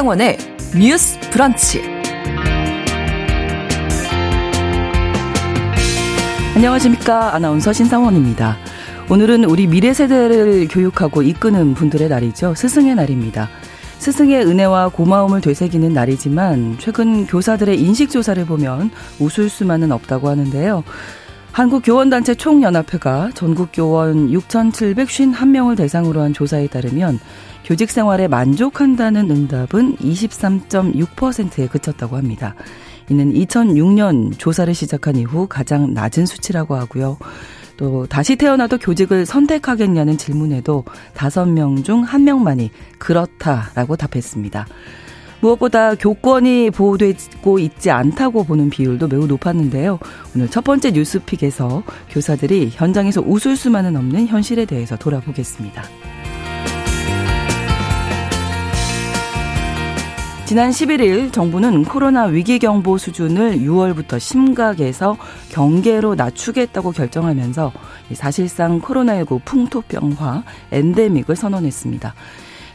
신성원의 뉴스 브런치. 안녕하십니까. 아나운서 신성원입니다. 오늘은 우리 미래 세대를 교육하고 이끄는 분들의 날이죠. 스승의 날입니다. 스승의 은혜와 고마움을 되새기는 날이지만 최근 교사들의 인식 조사를 보면 웃을 수만은 없다고 하는데요. 한국교원단체 총연합회가 전국 교원 6,751명을 대상으로 한 조사에 따르면 교직 생활에 만족한다는 응답은 23.6%에 그쳤다고 합니다. 이는 2006년 조사를 시작한 이후 가장 낮은 수치라고 하고요. 또 다시 태어나도 교직을 선택하겠냐는 질문에도 5명 중 1명만이 그렇다라고 답했습니다. 무엇보다 교권이 보호되고 있지 않다고 보는 비율도 매우 높았는데요. 오늘 첫 번째 뉴스픽에서 교사들이 현장에서 웃을 수만은 없는 현실에 대해서 돌아보겠습니다. 지난 11일 정부는 코로나 위기 경보 수준을 6월부터 심각에서 경계로 낮추겠다고 결정하면서 사실상 코로나19 풍토병화, 엔데믹을 선언했습니다.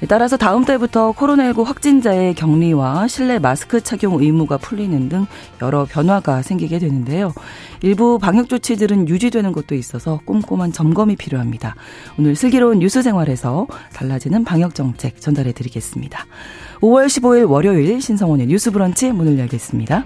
따라서 다음 달부터 코로나19 확진자의 격리와 실내 마스크 착용 의무가 풀리는 등 여러 변화가 생기게 되는데요. 일부 방역 조치들은 유지되는 것도 있어서 꼼꼼한 점검이 필요합니다. 오늘 슬기로운 뉴스 생활에서 달라지는 방역 정책 전달해 드리겠습니다. 5월 15일 월요일 신성원의 뉴스 브런치 문을 열겠습니다.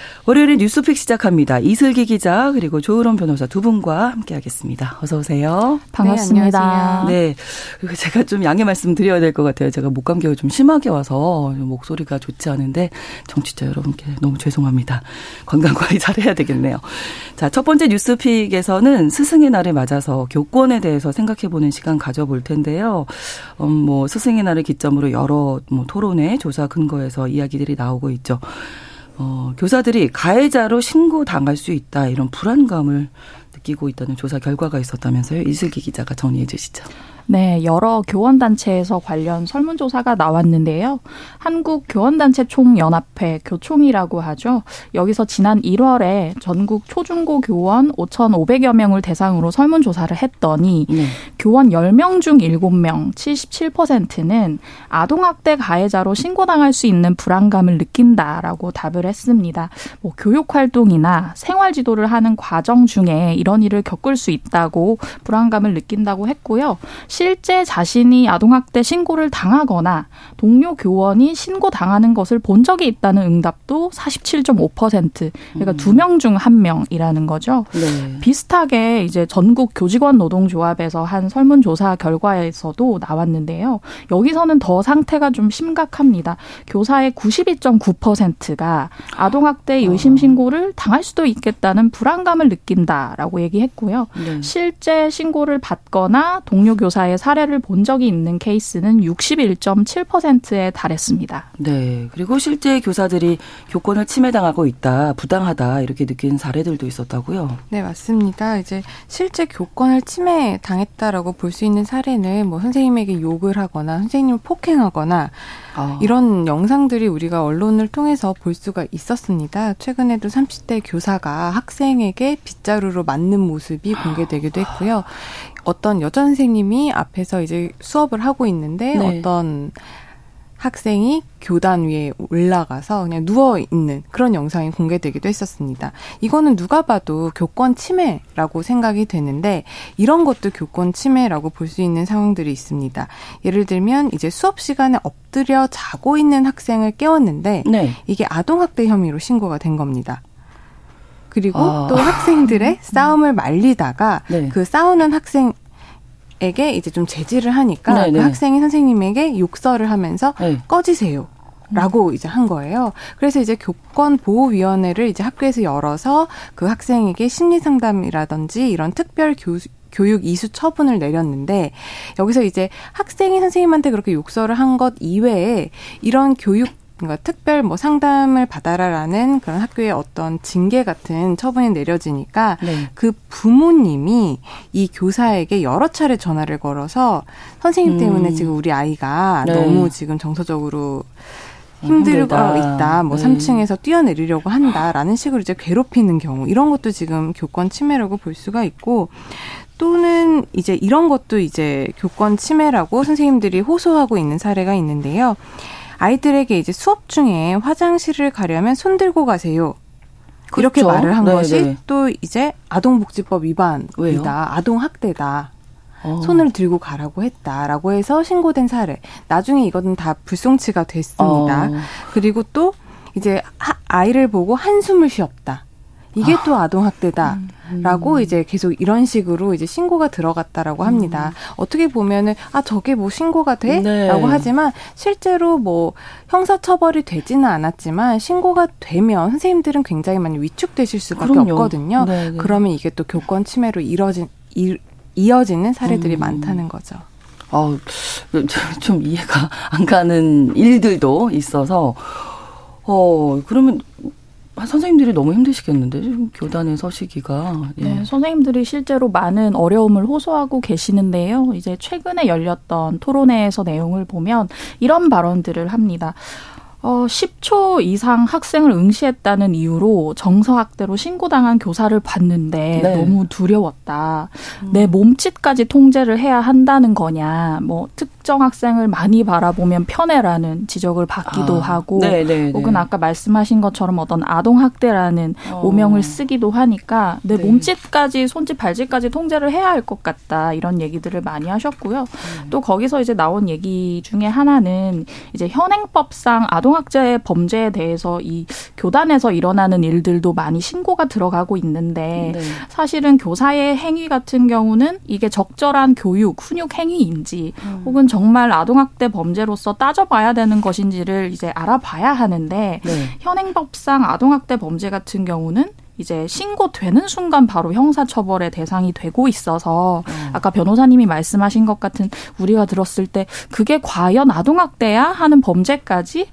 월요일에 뉴스픽 시작합니다. 이슬기 기자 그리고 조으론 변호사 두 분과 함께하겠습니다. 어서 오세요. 반갑습니다. 네, 네. 제가 좀 양해 말씀 드려야 될 것 같아요. 제가 목 감기가 좀 심하게 와서 목소리가 좋지 않은데 정치자 여러분께 너무 죄송합니다. 건강 관리 잘해야 되겠네요. 자, 첫 번째 뉴스픽에서는 스승의 날을 맞아서 교권에 대해서 생각해보는 시간 가져볼 텐데요. 음, 뭐 스승의 날을 기점으로 여러 뭐 토론회, 조사 근거에서 이야기들이 나오고 있죠. 어, 교사들이 가해자로 신고 당할 수 있다 이런 불안감을 느끼고 있다는 조사 결과가 있었다면서요. 이슬기 기자가 정리해 주시죠. 네, 여러 교원단체에서 관련 설문조사가 나왔는데요. 한국교원단체 총연합회, 교총이라고 하죠. 여기서 지난 1월에 전국 초중고 교원 5,500여 명을 대상으로 설문조사를 했더니 네. 교원 10명 중 7명, 77%는 아동학대 가해자로 신고당할 수 있는 불안감을 느낀다라고 답을 했습니다. 뭐 교육활동이나 생활지도를 하는 과정 중에 이런 일을 겪을 수 있다고 불안감을 느낀다고 했고요. 실제 자신이 아동학대 신고를 당하거나 동료 교원이 신고 당하는 것을 본 적이 있다는 응답도 47.5% 그러니까 음. 두명 중 한 명이라는 거죠. 네. 비슷하게 이제 전국 교직원 노동조합에서 한 설문조사 결과에서도 나왔는데요. 여기서는 더 상태가 좀 심각합니다. 교사의 92.9%가 아동학대 아. 의심 신고를 당할 수도 있겠다는 불안감을 느낀다라고 얘기했고요. 네. 실제 신고를 받거나 동료 교사 의 사례를 본 적이 있는 케이스는 61.7%에 달했습니다. 네. 그리고 실제 교사들이 교권을 침해당하고 있다, 부당하다 이렇게 느끼는 사례들도 있었다고요? 네, 맞습니다. 이제 실제 교권을 침해당했다라고 볼 수 있는 사례는 뭐 선생님에게 욕을 하거나 선생님을 폭행하거나 아. 이런 영상들이 우리가 언론을 통해서 볼 수가 있었습니다. 최근에도 30대 교사가 학생에게 빗자루로 맞는 모습이 공개되기도 했고요. 어떤 여자 선생님이 앞에서 이제 수업을 하고 있는데 네. 어떤 학생이 교단 위에 올라가서 그냥 누워 있는 그런 영상이 공개되기도 했었습니다. 이거는 누가 봐도 교권 침해라고 생각이 되는데 이런 것도 교권 침해라고 볼 수 있는 상황들이 있습니다. 예를 들면 이제 수업 시간에 엎드려 자고 있는 학생을 깨웠는데 네. 이게 아동 학대 혐의로 신고가 된 겁니다. 그리고 아. 또 학생들의 싸움을 말리다가 네. 그 싸우는 학생 에게 이제 좀 제지를 하니까 네네. 그 네. 학생이 선생님에게 욕설을 하면서 네. 꺼지세요. 라고 이제 한 거예요. 그래서 이제 교권 보호위원회를 이제 학교에서 열어서 그 학생에게 심리 상담이라든지 이런 특별 교, 교육 이수 처분을 내렸는데 여기서 이제 학생이 선생님한테 그렇게 욕설을 한 것 이외에 이런 교육 그러니까 특별 뭐 상담을 받아라라는 그런 학교의 어떤 징계 같은 처분이 내려지니까 네. 그 부모님이 이 교사에게 여러 차례 전화를 걸어서 선생님 때문에 음. 지금 우리 아이가 네. 너무 지금 정서적으로 힘들고 있다. 뭐 네. 3층에서 뛰어내리려고 한다라는 식으로 이제 괴롭히는 경우 이런 것도 지금 교권 침해라고 볼 수가 있고 또는 이제 이런 것도 이제 교권 침해라고 선생님들이 호소하고 있는 사례가 있는데요. 아이들에게 이제 수업 중에 화장실을 가려면 손 들고 가세요. 그렇게 그렇죠. 말을 한 네네. 것이 네. 또 이제 아동복지법 위반이다. 왜요? 아동학대다. 어. 손을 들고 가라고 했다라고 해서 신고된 사례. 나중에 이거는 다 불송치가 됐습니다. 어. 그리고 또 이제 아이를 보고 한숨을 쉬었다. 이게 아. 또 아동학대다. 라고 음. 이제 계속 이런 식으로 이제 신고가 들어갔다라고 합니다. 음. 어떻게 보면은, 아, 저게 뭐 신고가 돼? 네. 라고 하지만 실제로 뭐 형사 처벌이 되지는 않았지만 신고가 되면 선생님들은 굉장히 많이 위축되실 수밖에 그럼요. 없거든요. 네네. 네. 그러면 이게 또 교권 침해로 이뤄진, 이, 이어지는 사례들이 음. 많다는 거죠. 어, 좀 이해가 안 가는 일들도 있어서, 어, 그러면 선생님들이 너무 힘드시겠는데 지금 교단에 서시기가. 예. 네, 선생님들이 실제로 많은 어려움을 호소하고 계시는데요. 이제 최근에 열렸던 토론회에서 내용을 보면 이런 발언들을 합니다. 어, 10초 이상 학생을 응시했다는 이유로 정서학대로 신고당한 교사를 봤는데 네. 너무 두려웠다. 음. 내 몸짓까지 통제를 해야 한다는 거냐. 뭐 특정 학생을 많이 바라보면 편해라는 지적을 받기도 아. 하고 네, 네, 네. 혹은 아까 말씀하신 것처럼 어떤 아동 학대라는 어. 오명을 쓰기도 하니까 내 네. 몸짓까지 손짓 발짓까지 통제를 해야 할 것 같다. 이런 얘기들을 많이 하셨고요. 음. 또 거기서 이제 나온 얘기 중에 하나는 이제 현행법상 아동 아동학대 범죄에 대해서 이 교단에서 일어나는 일들도 많이 신고가 들어가고 있는데 네. 사실은 교사의 행위 같은 경우는 이게 적절한 교육, 훈육 행위인지 음. 혹은 정말 아동학대 범죄로서 따져봐야 되는 것인지를 이제 알아봐야 하는데 네. 현행법상 아동학대 범죄 같은 경우는 이제 신고되는 순간 바로 형사처벌의 대상이 되고 있어서 음. 아까 변호사님이 말씀하신 것 같은 우리가 들었을 때 그게 과연 아동학대야 하는 범죄까지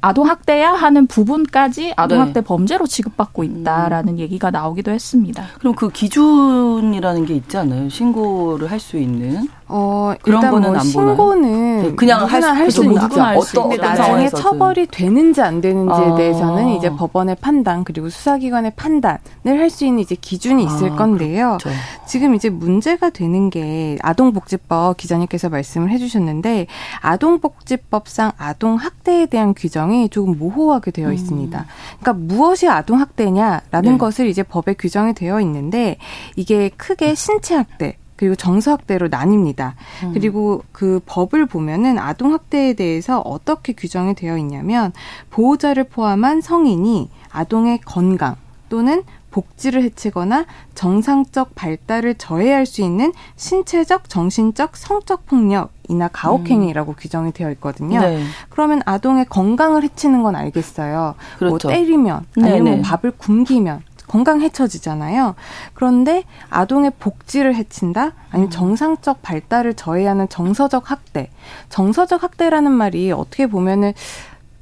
아동학대야 하는 부분까지 아동학대 네. 범죄로 취급받고 있다라는 음. 얘기가 나오기도 했습니다. 그럼 그 기준이라는 게 있지 않아요? 신고를 할 수 있는? 어, 그런 거는 뭐 신고는 네, 그냥 할수 있는 어떤 어떤 나중에 처벌이 되는지 안 되는지에 아. 대해서는 이제 법원의 판단 그리고 수사기관의 판단을 할 수 있는 이제 기준이 있을 아, 건데요. 그렇죠. 지금 이제 문제가 되는 게 아동복지법 기자님께서 말씀을 해주셨는데 아동복지법상 아동학대에 대한 규정이 조금 모호하게 되어 음. 있습니다. 그러니까 무엇이 아동학대냐라는 네. 것을 이제 법에 규정이 되어 있는데 이게 크게 신체학대 그리고 정서학대로 나뉩니다. 음. 그리고 그 법을 보면은 아동학대에 대해서 어떻게 규정이 되어 있냐면 보호자를 포함한 성인이 아동의 건강 또는 복지를 해치거나 정상적 발달을 저해할 수 있는 신체적, 정신적, 성적 폭력 이나 가혹행위라고 음. 규정이 되어 있거든요. 네. 그러면 아동의 건강을 해치는 건 알겠어요. 뭐 그렇죠. 뭐 때리면 아니면 뭐 밥을 굶기면 건강 해쳐지잖아요. 그런데 아동의 복지를 해친다? 아니면 음. 정상적 발달을 저해하는 정서적 학대. 정서적 학대라는 말이 어떻게 보면은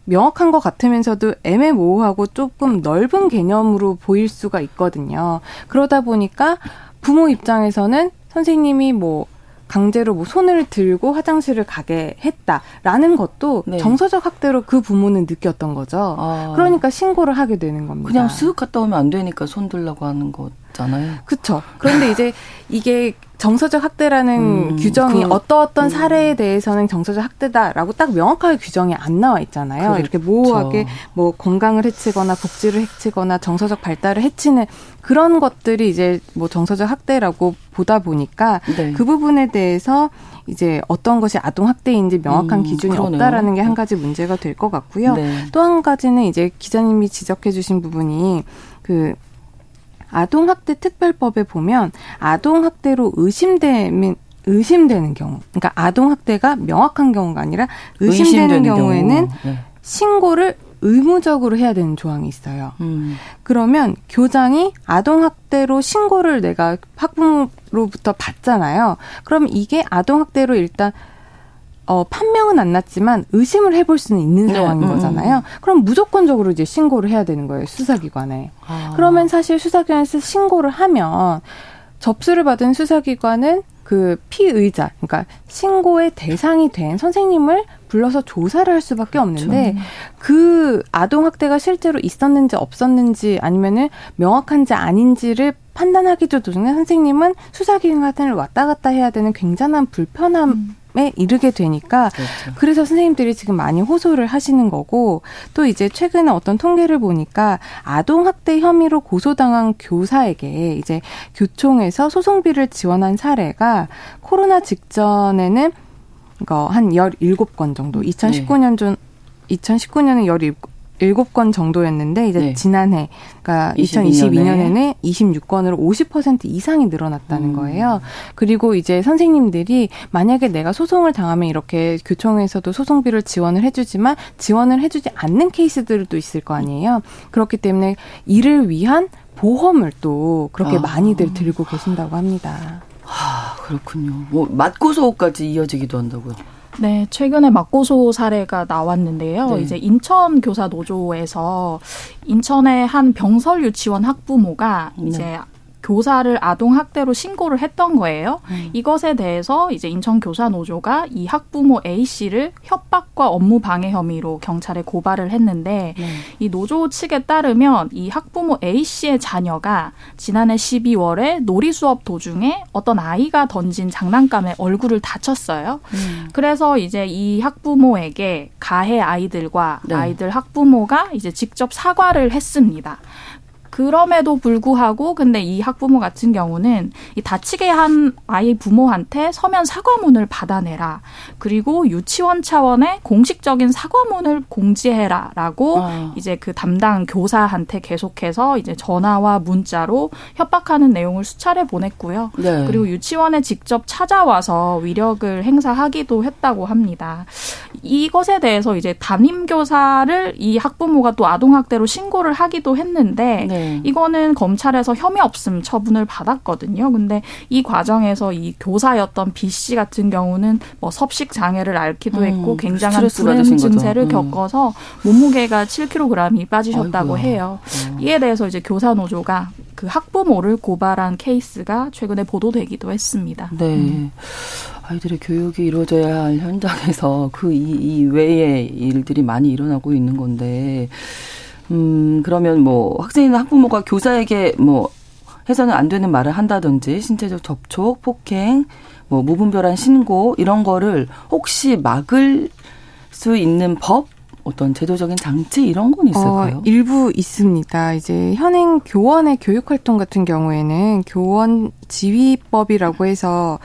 명확한 것 같으면서도 애매모호하고 조금 넓은 개념으로 보일 수가 있거든요. 그러다 보니까 부모 입장에서는 선생님이 뭐 강제로 뭐 손을 들고 화장실을 가게 했다라는 것도 네. 정서적 학대로 그 부모는 느꼈던 거죠. 아. 그러니까 신고를 하게 되는 겁니다. 그냥 쓱 갔다 오면 안 되니까 손 들라고 하는 거잖아요. 그렇죠. 그런데 이제 이게 정서적 학대라는 음, 규정이 그, 어떤 어떤 음. 사례에 대해서는 정서적 학대다라고 딱 명확하게 규정이 안 나와 있잖아요. 그렇죠. 이렇게 모호하게 뭐 건강을 해치거나 복지를 해치거나 정서적 발달을 해치는 그런 것들이 이제 뭐 정서적 학대라고 보다 보니까 네. 그 부분에 대해서 이제 어떤 것이 아동 학대인지 명확한 음, 기준이 그러네요. 없다라는 게 한 가지 문제가 될 것 같고요. 네. 또한 가지는 이제 기자님이 지적해 주신 부분이 그 아동학대 특별법에 보면 아동학대로 의심되면 의심되는 경우, 그러니까 아동학대가 명확한 경우가 아니라 의심되는, 의심되는 경우에는 경우. 네. 신고를 의무적으로 해야 되는 조항이 있어요. 음. 그러면 교장이 아동학대로 신고를 내가 학부모로부터 받잖아요. 그럼 이게 아동학대로 일단 어, 판명은 안 났지만 의심을 해볼 수는 있는 네. 상황인 음, 음. 거잖아요. 그럼 무조건적으로 이제 신고를 해야 되는 거예요, 수사기관에. 아. 그러면 사실 수사기관에서 신고를 하면 접수를 받은 수사기관은 그 피의자, 그러니까 신고의 대상이 된 선생님을 불러서 조사를 할 수밖에 없는데 그렇죠. 그 아동 학대가 실제로 있었는지 없었는지 아니면은 명확한지 아닌지를 판단하기도 전에 선생님은 수사기관을 왔다 갔다 해야 되는 굉장한 불편함 음. 에 이르게 되니까 그렇죠. 그래서 선생님들이 지금 많이 호소를 하시는 거고 또 이제 최근에 어떤 통계를 보니까 아동 학대 혐의로 고소당한 교사에게 이제 교총에서 소송비를 지원한 사례가 코로나 직전에는 이거 한 17건 정도 2019년 전 2019년에 17 일곱 건 정도였는데 이제 네. 지난해 그러니까 2022년에는 26건으로 50% 이상이 늘어났다는 음. 거예요. 그리고 이제 선생님들이 만약에 내가 소송을 당하면 이렇게 교총에서도 소송비를 지원을 해주지만 지원을 해주지 않는 케이스들도 있을 거 아니에요. 그렇기 때문에 이를 위한 보험을 또 그렇게 아. 많이들 들고 계신다고 합니다. 아, 그렇군요. 뭐 맞고소까지 이어지기도 한다고요. 네, 최근에 맞고소 사례가 나왔는데요. 네. 이제 인천 교사 노조에서 인천의 한 병설 유치원 학부모가 네. 이제 교사를 아동 학대로 신고를 했던 거예요. 음. 이것에 대해서 이제 인천 교사 노조가 이 학부모 A 씨를 협박과 업무 방해 혐의로 경찰에 고발을 했는데 네. 이 노조 측에 따르면 이 학부모 A 씨의 자녀가 지난해 12월에 놀이 수업 도중에 어떤 아이가 던진 장난감에 얼굴을 다쳤어요. 음. 그래서 이제 이 학부모에게 가해 아이들과 네. 아이들 학부모가 이제 직접 사과를 했습니다. 그럼에도 불구하고 근데 이 학부모 같은 경우는 이 다치게 한 아이 부모한테 서면 사과문을 받아내라. 그리고 유치원 차원의 공식적인 사과문을 공지해라라고 어. 이제 그 담당 교사한테 계속해서 이제 전화와 문자로 협박하는 내용을 수차례 보냈고요. 네. 그리고 유치원에 직접 찾아와서 위력을 행사하기도 했다고 합니다. 이것에 대해서 이제 담임 교사를 이 학부모가 또 아동학대로 신고를 하기도 했는데 네. 네. 이거는 검찰에서 혐의 없음 처분을 받았거든요. 근데 이 과정에서 이 교사였던 B 씨 같은 경우는 뭐 섭식 장애를 앓기도 음, 했고 굉장한 불행 증세를 음. 겪어서 몸무게가 7kg이 빠지셨다고 아이고야. 해요. 어. 이에 대해서 이제 교사 노조가 그 학부모를 고발한 케이스가 최근에 보도되기도 했습니다. 네. 음. 아이들의 교육이 이루어져야 할 현장에서 그 이, 이 외의 일들이 많이 일어나고 있는 건데 음, 그러면 뭐 학생이나 학부모가 교사에게 뭐 해서는 안 되는 말을 한다든지 신체적 접촉, 폭행, 뭐 무분별한 신고 이런 거를 혹시 막을 수 있는 법 어떤 제도적인 장치 이런 건 있을까요? 어, 일부 있습니다. 이제 현행 교원의 교육 활동 같은 경우에는 교원 지휘법이라고 해서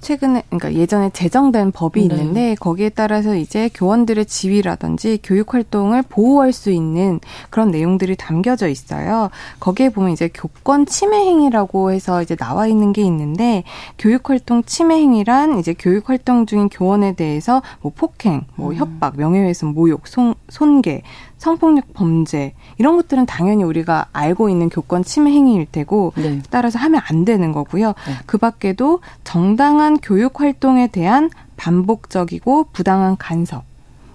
최근에 그러니까 예전에 제정된 법이 네. 있는데 거기에 따라서 이제 교원들의 지위라든지 교육 활동을 보호할 수 있는 그런 내용들이 담겨져 있어요. 거기에 보면 이제 교권 침해 행위라고 해서 이제 나와 있는 게 있는데 교육 활동 침해 행위란 이제 교육 활동 중인 교원에 대해서 뭐 폭행, 뭐 음. 협박, 명예훼손, 모욕, 손, 손괴, 성폭력 범죄 이런 것들은 당연히 우리가 알고 있는 교권 침해 행위일 테고 네. 따라서 하면 안 되는 거고요. 네. 그 밖에도 정당한 교육 활동에 대한 반복적이고 부당한 간섭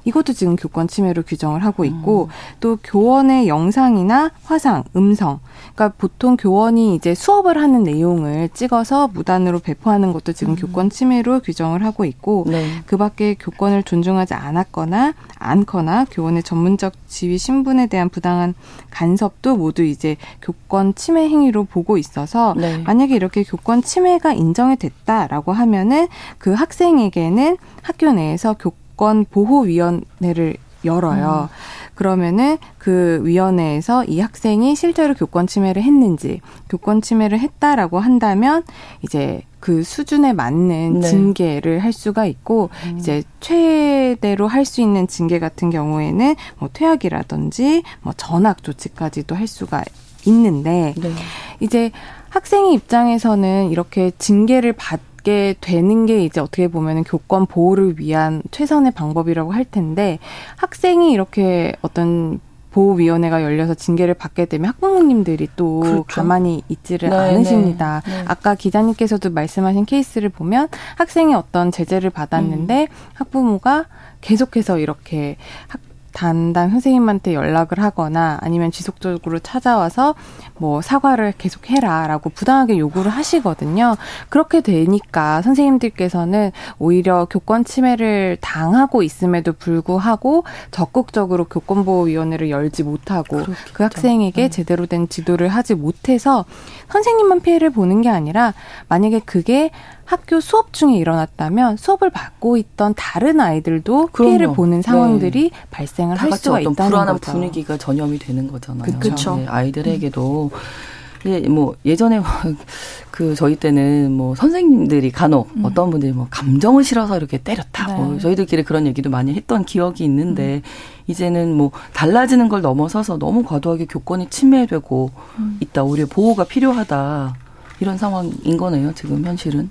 이것도 지금 교권 침해로 규정을 하고 있고 음. 또 교원의 영상이나 화상, 음성. 그러니까 보통 교원이 이제 수업을 하는 내용을 찍어서 무단으로 배포하는 것도 지금 음. 교권 침해로 규정을 하고 있고 네. 그밖에 교권을 존중하지 않았거나 않거나 교원의 전문적 지위 신분에 대한 부당한 간섭도 모두 이제 교권 침해 행위로 보고 있어서 네. 만약에 이렇게 교권 침해가 인정이 됐다라고 하면은 그 학생에게는 학교 내에서 교권 교권 보호 위원회를 열어요. 음. 그러면은 그 위원회에서 이 학생이 실제로 교권 침해를 했는지, 교권 침해를 했다라고 한다면 이제 그 수준에 맞는 네. 징계를 할 수가 있고 음. 이제 최대로 할 수 있는 징계 같은 경우에는 뭐 퇴학이라든지 뭐 전학 조치까지도 할 수가 있는데 네. 이제 학생의 입장에서는 이렇게 징계를 받 게 되는 게 이제 어떻게 보면 교권 보호를 위한 최선의 방법이라고 할 텐데 학생이 이렇게 어떤 보호위원회가 열려서 징계를 받게 되면 학부모님들이 또 그렇죠. 가만히 있지를 네, 않으십니다. 네, 네. 아까 기자님께서도 말씀하신 케이스를 보면 학생이 어떤 제재를 받았는데 음. 학부모가 계속해서 이렇게 학, 단단 선생님한테 연락을 하거나 아니면 지속적으로 찾아와서 뭐 사과를 계속 해라라고 부당하게 요구를 하시거든요. 그렇게 되니까 선생님들께서는 오히려 교권 침해를 당하고 있음에도 불구하고 적극적으로 교권보호위원회를 열지 못하고 그렇겠죠. 그 학생에게 네. 제대로 된 지도를 하지 못해서 선생님만 피해를 보는 게 아니라 만약에 그게 학교 수업 중에 일어났다면 수업을 받고 있던 다른 아이들도 그럼요. 피해를 보는 상황들이 네. 발생을 할 수가 있다는 불안한 거죠. 분위기가 전염이 되는 거잖아요. 그렇죠. 네, 아이들에게도 예, 뭐 예전에 그 저희 때는 뭐 선생님들이 간혹 음. 어떤 분들이 뭐 감정을 실어서 이렇게 때렸다. 네. 뭐 저희들끼리 그런 얘기도 많이 했던 기억이 있는데 음. 이제는 뭐 달라지는 걸 넘어서서 너무 과도하게 교권이 침해되고 음. 있다. 오히려 보호가 필요하다. 이런 상황인 거네요, 지금 현실은.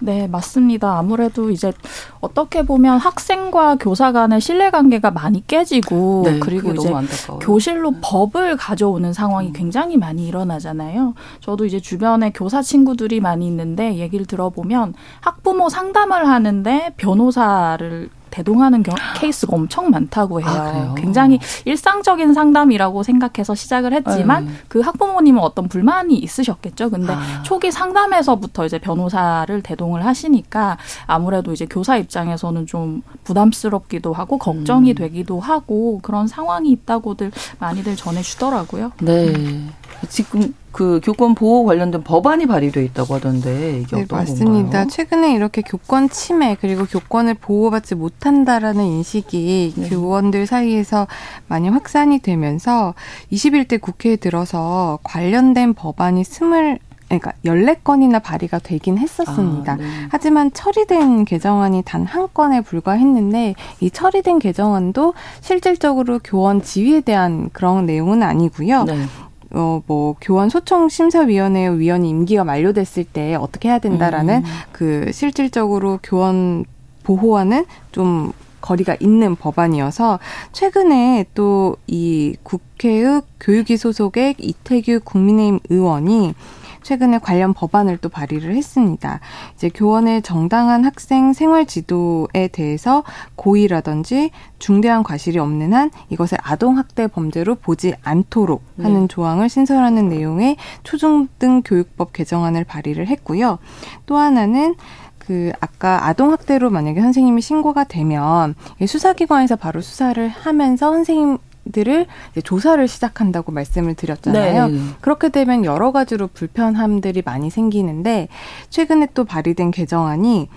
네, 맞습니다. 아무래도 이제 어떻게 보면 학생과 교사 간의 신뢰관계가 많이 깨지고 네, 그리고 이제 교실로 네. 법을 가져오는 상황이 음. 굉장히 많이 일어나잖아요. 저도 이제 주변에 교사 친구들이 많이 있는데 얘기를 들어보면 학부모 상담을 하는데 변호사를 대동하는 겨, 케이스가 엄청 많다고 해요. 아, 굉장히 일상적인 상담이라고 생각해서 시작을 했지만 음. 그 학부모님은 어떤 불만이 있으셨겠죠. 근데 아. 초기 상담에서부터 이제 변호사를 대동을 하시니까 아무래도 이제 교사 입장에서는 좀 부담스럽기도 하고 걱정이 음. 되기도 하고 그런 상황이 있다고들 많이들 전해주더라고요. 네. 음. 지금 그 교권 보호 관련된 법안이 발의돼 있다고 하던데 이게 네, 어떤 맞습니다. 건가요? 최근에 이렇게 교권 침해 그리고 교권을 보호받지 못한다라는 인식이 네. 교원들 사이에서 많이 확산이 되면서 21대 국회에 들어서 관련된 법안이 스물 그러니까 14건이나 발의가 되긴 했었습니다. 아, 네. 하지만 처리된 개정안이 단 한 건에 불과했는데 이 처리된 개정안도 실질적으로 교원 지위에 대한 그런 내용은 아니고요. 네. 어, 뭐, 교원 소청 심사위원회 위원이 임기가 만료됐을 때 어떻게 해야 된다라는 음. 그 실질적으로 교원 보호와는 좀 거리가 있는 법안이어서 최근에 또 이 국회의 교육위 소속의 이태규 국민의힘 의원이 최근에 관련 법안을 또 발의를 했습니다. 이제 교원의 정당한 학생 생활 지도에 대해서 고의라든지 중대한 과실이 없는 한 이것을 아동 학대 범죄로 보지 않도록 네. 하는 네. 조항을 신설하는 내용의 초중등 교육법 개정안을 발의를 했고요. 또 하나는 그 아까 아동 학대로 만약에 선생님이 신고가 되면 수사기관에서 바로 수사를 하면서 선생님 들을 조사를 시작한다고 말씀을 드렸잖아요. 네. 그렇게 되면 여러 가지로 불편함들이 많이 생기는데 최근에 또 발의된 개정안이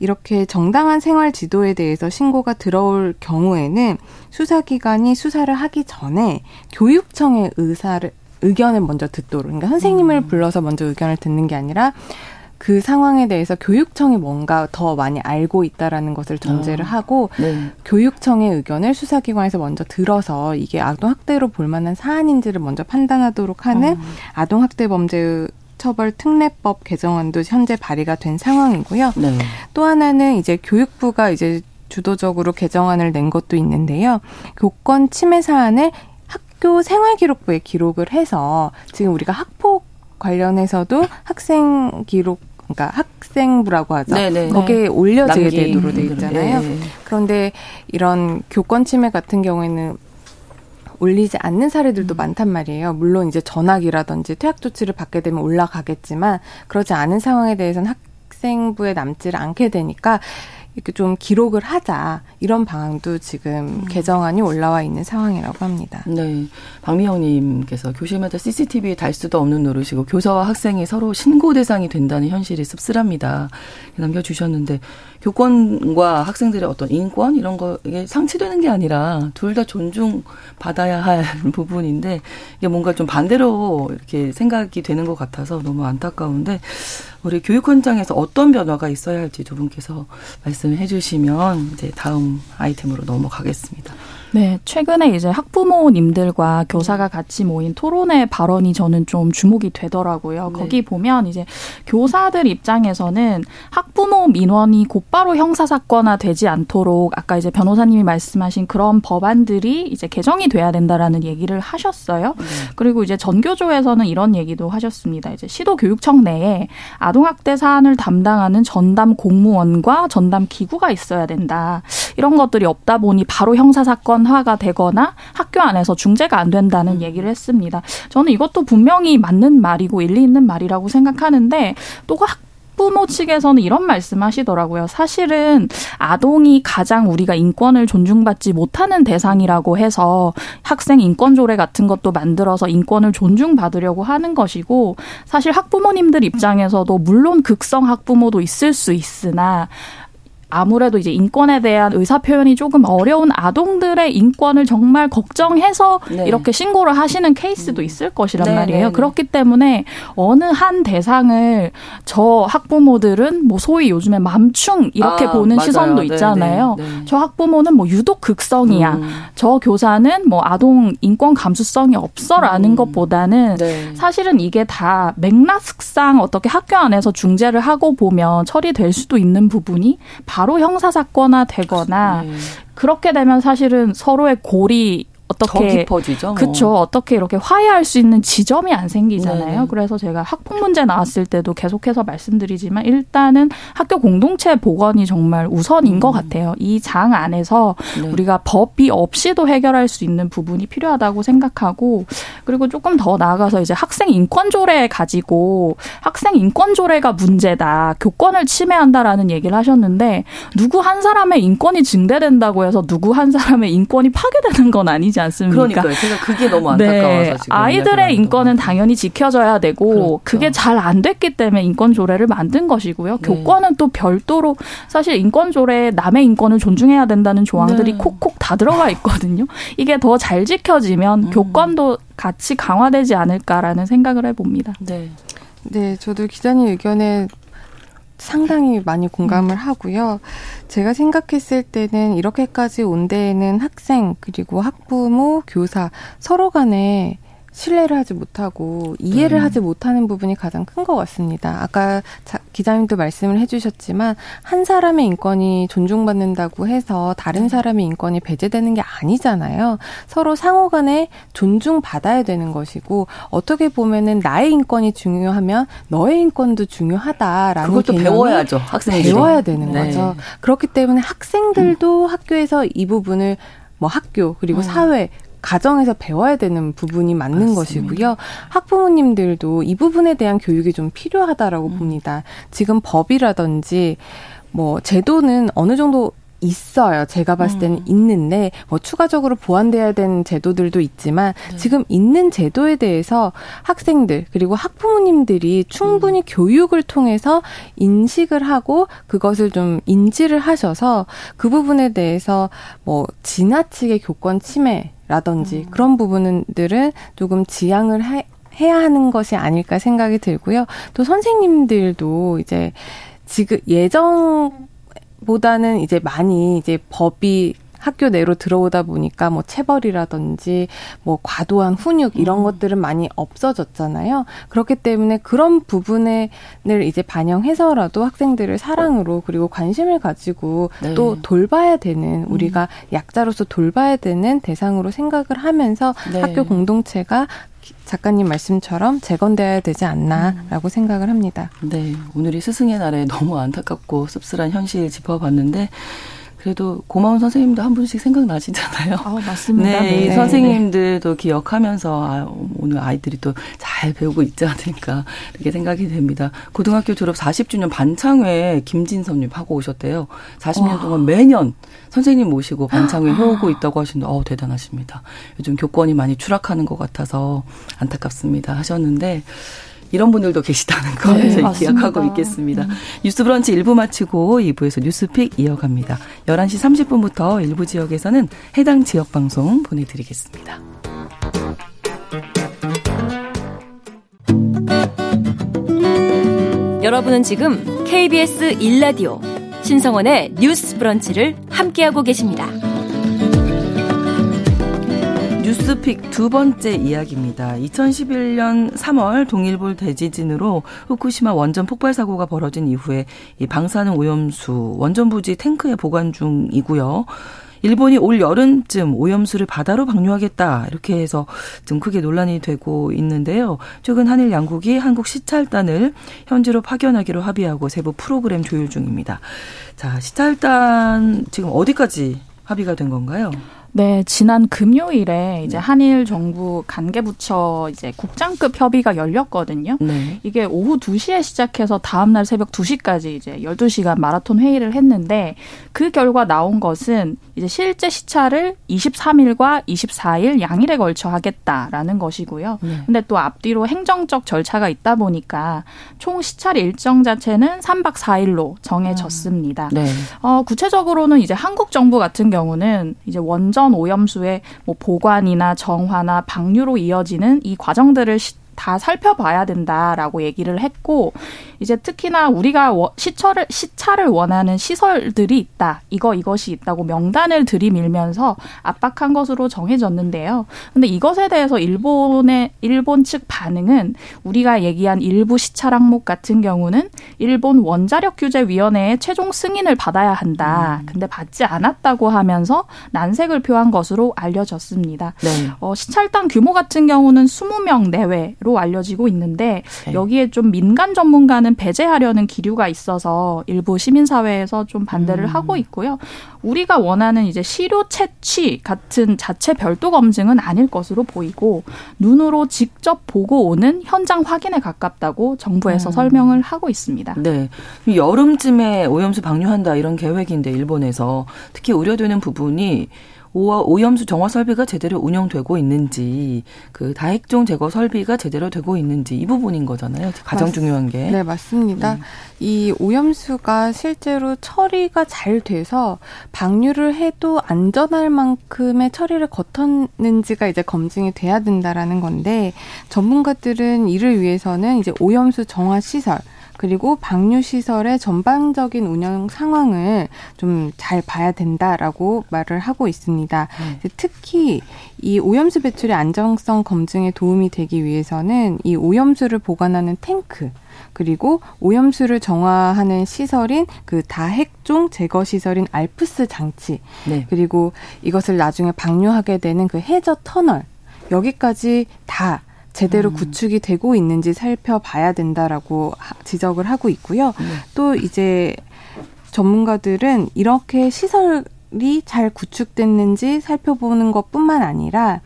이렇게 정당한 생활 지도에 대해서 신고가 들어올 경우에는 수사기관이 수사를 하기 전에 교육청의 의사를 의견을 먼저 듣도록 그러니까 선생님을 음. 불러서 먼저 의견을 듣는 게 아니라 그 상황에 대해서 교육청이 뭔가 더 많이 알고 있다라는 것을 전제를 아, 하고 네. 교육청의 의견을 수사기관에서 먼저 들어서 이게 아동학대로 볼 만한 사안인지를 먼저 판단하도록 하는 아. 아동학대 범죄 처벌 특례법 개정안도 현재 발의가 된 상황이고요. 네. 또 하나는 이제 교육부가 이제 주도적으로 개정안을 낸 것도 있는데요. 교권 침해 사안을 학교 생활기록부에 기록을 해서 지금 우리가 학폭 관련해서도 학생 기록 그러니까 학생부라고 하죠. 네네. 네. 거기에 올려지게 되도록 돼 있잖아요. 네. 그런데 이런 교권 침해 같은 경우에는 올리지 않는 사례들도 음. 많단 말이에요. 물론 이제 전학이라든지 퇴학 조치를 받게 되면 올라가겠지만 그러지 않은 상황에 대해서는 학생부에 남지를 않게 되니까 이렇게 좀 기록을 하자 이런 방안도 지금 음. 개정안이 올라와 있는 상황이라고 합니다. 네, 박미영님께서 교실마다 CCTV에 달 수도 없는 노릇이고 교사와 학생이 서로 신고 대상이 된다는 현실이 씁쓸합니다. 남겨주셨는데 교권과 학생들의 어떤 인권 이런 거에 상치되는 게 아니라 둘 다 존중 받아야 할 부분인데 이게 뭔가 좀 반대로 이렇게 생각이 되는 것 같아서 너무 안타까운데 우리 교육 현장에서 어떤 변화가 있어야 할지 두 분께서 말씀 해 주시면 이제 다음 아이템으로 넘어가겠습니다. 네, 최근에 이제 학부모님들과 교사가 같이 모인 토론회 발언이 저는 좀 주목이 되더라고요. 네. 거기 보면 이제 교사들 입장에서는 학부모 민원이 곧바로 형사 사건화 되지 않도록 아까 이제 변호사님이 말씀하신 그런 법안들이 이제 개정이 돼야 된다라는 얘기를 하셨어요. 네. 그리고 이제 전교조에서는 이런 얘기도 하셨습니다. 이제 시도 교육청 내에 아동학대 사안을 담당하는 전담 공무원과 전담 기구가 있어야 된다. 이런 것들이 없다 보니 바로 형사 사건 화가 되거나 학교 안에서 중재가 안 된다는 음. 얘기를 했습니다. 저는 이것도 분명히 맞는 말이고 일리 있는 말이라고 생각하는데 또 학, 학부모 측에서는 이런 말씀 하시더라고요. 사실은 아동이 가장 우리가 인권을 존중받지 못하는 대상이라고 해서 학생 인권조례 같은 것도 만들어서 인권을 존중받으려고 하는 것이고 사실 학부모님들 입장에서도 물론 극성 학부모도 있을 수 있으나 아무래도 이제 인권에 대한 의사 표현이 조금 어려운 아동들의 인권을 정말 걱정해서 네. 이렇게 신고를 하시는 케이스도 음. 있을 것이란 네, 말이에요. 네, 네, 그렇기 때문에 어느 한 대상을 저 학부모들은 뭐 소위 요즘에 맘충 이렇게 아, 보는 맞아요. 시선도 네, 있잖아요. 네, 저 학부모는 뭐 유독 극성이야. 음. 저 교사는 뭐 아동 인권 감수성이 없어라는 음. 것보다는 사실은 이게 다 맥락상 어떻게 학교 안에서 중재를 하고 보면 처리될 수도 있는 부분이 바로 형사사건화 되거나 네. 그렇게 되면 사실은 서로의 골이 어떻게 더 깊어지죠. 그렇죠. 어떻게 이렇게 화해할 수 있는 지점이 안 생기잖아요. 네 그래서 제가 학폭 문제 나왔을 때도 계속해서 말씀드리지만 일단은 학교 공동체 복원이 정말 우선인 음. 것 같아요. 이 장 안에서 네. 우리가 법이 없이도 해결할 수 있는 부분이 필요하다고 생각하고 그리고 조금 더 나아가서 이제 학생 인권 조례 가지고 학생 인권 조례가 문제다. 교권을 침해한다라는 얘기를 하셨는데 누구 한 사람의 인권이 증대된다고 해서 누구 한 사람의 인권이 파괴되는 건 아니지 않습니까? 그러니까요. 제가 그게 너무 안타까워서 네. 지금 아이들의 인권은 당연히 지켜져야 되고 그렇죠. 그게 잘 안 됐기 때문에 인권 조례를 만든 것이고요. 네. 교권은 또 별도로 사실 인권 조례에 남의 인권을 존중해야 된다는 조항들이 네. 콕콕 다 들어가 있거든요. 이게 더 잘 지켜지면 음. 교권도 같이 강화되지 않을까라는 생각을 해봅니다. 네. 네, 저도 기자님 의견에 상당히 많이 공감을 음. 하고요. 제가 생각했을 때는 이렇게까지 온 데에는 학생 그리고 학부모, 교사 서로 간에 신뢰를 하지 못하고 이해를 음. 하지 못하는 부분이 가장 큰 것 같습니다. 아까 자, 기자님도 말씀을 해주셨지만 한 사람의 인권이 존중받는다고 해서 다른 네. 사람의 인권이 배제되는 게 아니잖아요. 서로 상호간에 존중받아야 되는 것이고 어떻게 보면은 나의 인권이 중요하면 너의 인권도 중요하다라는 그것도 배워야죠. 학생들이 배워야 되는 네. 거죠. 그렇기 때문에 학생들도 음. 학교에서 이 부분을 뭐 학교 그리고 음. 사회 가정에서 배워야 되는 부분이 맞는 맞습니다. 것이고요. 학부모님들도 이 부분에 대한 교육이 좀 필요하다라고 음. 봅니다. 지금 법이라든지 뭐 제도는 어느 정도 있어요. 제가 봤을 때는 음. 있는데 뭐 추가적으로 보완돼야 되는 제도들도 있지만 네. 지금 있는 제도에 대해서 학생들 그리고 학부모님들이 충분히 음. 교육을 통해서 인식을 하고 그것을 좀 인지를 하셔서 그 부분에 대해서 뭐 지나치게 교권 침해 라든지 음. 그런 부분들은 조금 지양을 해, 해야 하는 것이 아닐까 생각이 들고요. 또 선생님들도 이제 지금 예정 보다는 이제 많이 이제 법이 학교 내로 들어오다 보니까 뭐 체벌이라든지 뭐 과도한 훈육 이런 음. 것들은 많이 없어졌잖아요. 그렇기 때문에 그런 부분을 이제 반영해서라도 학생들을 사랑으로 그리고 관심을 가지고 네. 또 돌봐야 되는 우리가 음. 약자로서 돌봐야 되는 대상으로 생각을 하면서 네. 학교 공동체가 작가님 말씀처럼 재건돼야 되지 않나라고 음. 생각을 합니다. 네, 오늘이 스승의 날에 너무 안타깝고 씁쓸한 현실 짚어봤는데 그래도 고마운 선생님도 한 분씩 생각나시잖아요. 아, 맞습니다. 네, 네. 이 선생님들도 기억하면서 아, 오늘 아이들이 또 잘 배우고 있지 않을까 이렇게 생각이 됩니다. 고등학교 졸업 40주년 반창회 김진선님 하고 오셨대요. 40년 와. 동안 매년 선생님 모시고 반창회 해오고 있다고 하시는데 어우 대단하십니다. 요즘 교권이 많이 추락하는 것 같아서 안타깝습니다 하셨는데 이런 분들도 계시다는 거 네, 저희 기억하고 있겠습니다. 음. 뉴스 브런치 1부 마치고 2부에서 뉴스픽 이어갑니다. 11시 30분부터 일부 지역에서는 해당 지역 방송 보내드리겠습니다. 여러분은 지금 KBS 1라디오 신성원의 뉴스 브런치를 함께하고 계십니다. 뉴스픽 두 번째 이야기입니다. 2011년 3월 동일본 대지진으로 후쿠시마 원전 폭발 사고가 벌어진 이후에 이 방사능 오염수 원전 부지 탱크에 보관 중이고요. 일본이 올 여름쯤 오염수를 바다로 방류하겠다 이렇게 해서 좀 크게 논란이 되고 있는데요. 최근 한일 양국이 한국 시찰단을 현지로 파견하기로 합의하고 세부 프로그램 조율 중입니다. 자, 시찰단 지금 어디까지 합의가 된 건가요? 네, 지난 금요일에 이제 네. 한일 정부 관계부처 이제 국장급 협의가 열렸거든요. 네. 이게 오후 2시에 시작해서 다음날 새벽 2시까지 이제 12시간 마라톤 회의를 했는데 그 결과 나온 것은 이제 실제 시차를 23일과 24일 양일에 걸쳐 하겠다라는 것이고요. 네. 근데 또 앞뒤로 행정적 절차가 있다 보니까 총 시찰 일정 자체는 3박 4일로 정해졌습니다. 네. 어, 구체적으로는 이제 한국 정부 같은 경우는 이제 원전 오염수의 뭐 보관이나 정화나 방류로 이어지는 이 과정들을 다 살펴봐야 된다라고 얘기를 했고 이제 특히나 우리가 시철을 시차를 원하는 시설들이 있다. 이거 이것이 있다고 명단을 들이밀면서 압박한 것으로 정해졌는데요. 근데 이것에 대해서 일본의 일본 측 반응은 우리가 얘기한 일부 시찰 항목 같은 경우는 일본 원자력 규제 위원회의 최종 승인을 받아야 한다. 음. 근데 받지 않았다고 하면서 난색을 표한 것으로 알려졌습니다. 네. 어, 시찰단 규모 같은 경우는 20명 내외로 것으로 알려지고 있는데 네. 여기에 좀 민간 전문가는 배제하려는 기류가 있어서 일부 시민사회에서 좀 반대를 음. 하고 있고요. 우리가 원하는 이제 시료 채취 같은 자체 별도 검증은 아닐 것으로 보이고 눈으로 직접 보고 오는 현장 확인에 가깝다고 정부에서 음. 설명을 하고 있습니다. 네. 여름쯤에 오염수 방류한다 이런 계획인데 일본에서 특히 우려되는 부분이 오염수 정화 설비가 제대로 운영되고 있는지 그 다핵종 제거 설비가 제대로 되고 있는지 이 부분인 거잖아요. 가장 맞, 중요한 게. 네, 맞습니다. 네. 이 오염수가 실제로 처리가 잘 돼서 방류를 해도 안전할 만큼의 처리를 거쳤는지가 이제 검증이 돼야 된다라는 건데 전문가들은 이를 위해서는 이제 오염수 정화 시설 그리고 방류 시설의 전반적인 운영 상황을 좀 잘 봐야 된다라고 말을 하고 있습니다. 네. 특히 이 오염수 배출의 안정성 검증에 도움이 되기 위해서는 이 오염수를 보관하는 탱크 그리고 오염수를 정화하는 시설인 그 다핵종 제거 시설인 알프스 장치 네. 그리고 이것을 나중에 방류하게 되는 그 해저 터널 여기까지 다 제대로 음. 구축이 되고 있는지 살펴봐야 된다라고 지적을 하고 있고요. 네. 또 이제 전문가들은 이렇게 시설이 잘 구축됐는지 살펴보는 것뿐만 아니라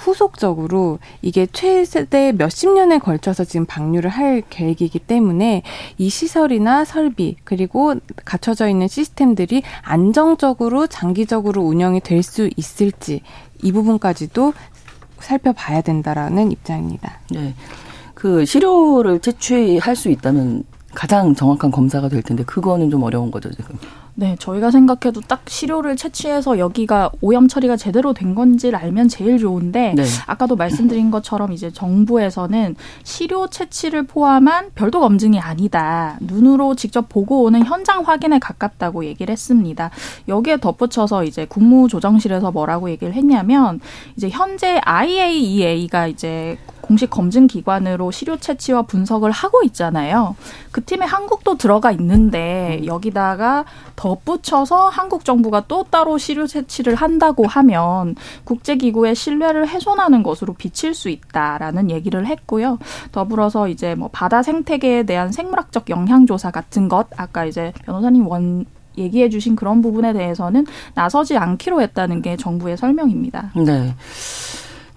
후속적으로 이게 최대 몇십 년에 걸쳐서 지금 방류를 할 계획이기 때문에 이 시설이나 설비 그리고 갖춰져 있는 시스템들이 안정적으로 장기적으로 운영이 될 수 있을지 이 부분까지도 살펴봐야 된다라는 입장입니다. 네. 그 시료를 채취할 수 있다면 가장 정확한 검사가 될 텐데 그거는 좀 어려운 거죠 지금. 네, 저희가 생각해도 딱 시료를 채취해서 여기가 오염 처리가 제대로 된 건지를 알면 제일 좋은데 네. 아까도 말씀드린 것처럼 이제 정부에서는 시료 채취를 포함한 별도 검증이 아니다. 눈으로 직접 보고 오는 현장 확인에 가깝다고 얘기를 했습니다. 여기에 덧붙여서 이제 국무조정실에서 뭐라고 얘기를 했냐면 이제 현재 IAEA가 이제 공식 검증 기관으로 시료 채취와 분석을 하고 있잖아요. 그 팀에 한국도 들어가 있는데 여기다가 덧붙여서 한국 정부가 또 따로 시료 채취를 한다고 하면 국제 기구의 신뢰를 훼손하는 것으로 비칠 수 있다라는 얘기를 했고요. 더불어서 이제 뭐 바다 생태계에 대한 생물학적 영향 조사 같은 것 아까 이제 변호사님 원 얘기해 주신 그런 부분에 대해서는 나서지 않기로 했다는 게 정부의 설명입니다. 네.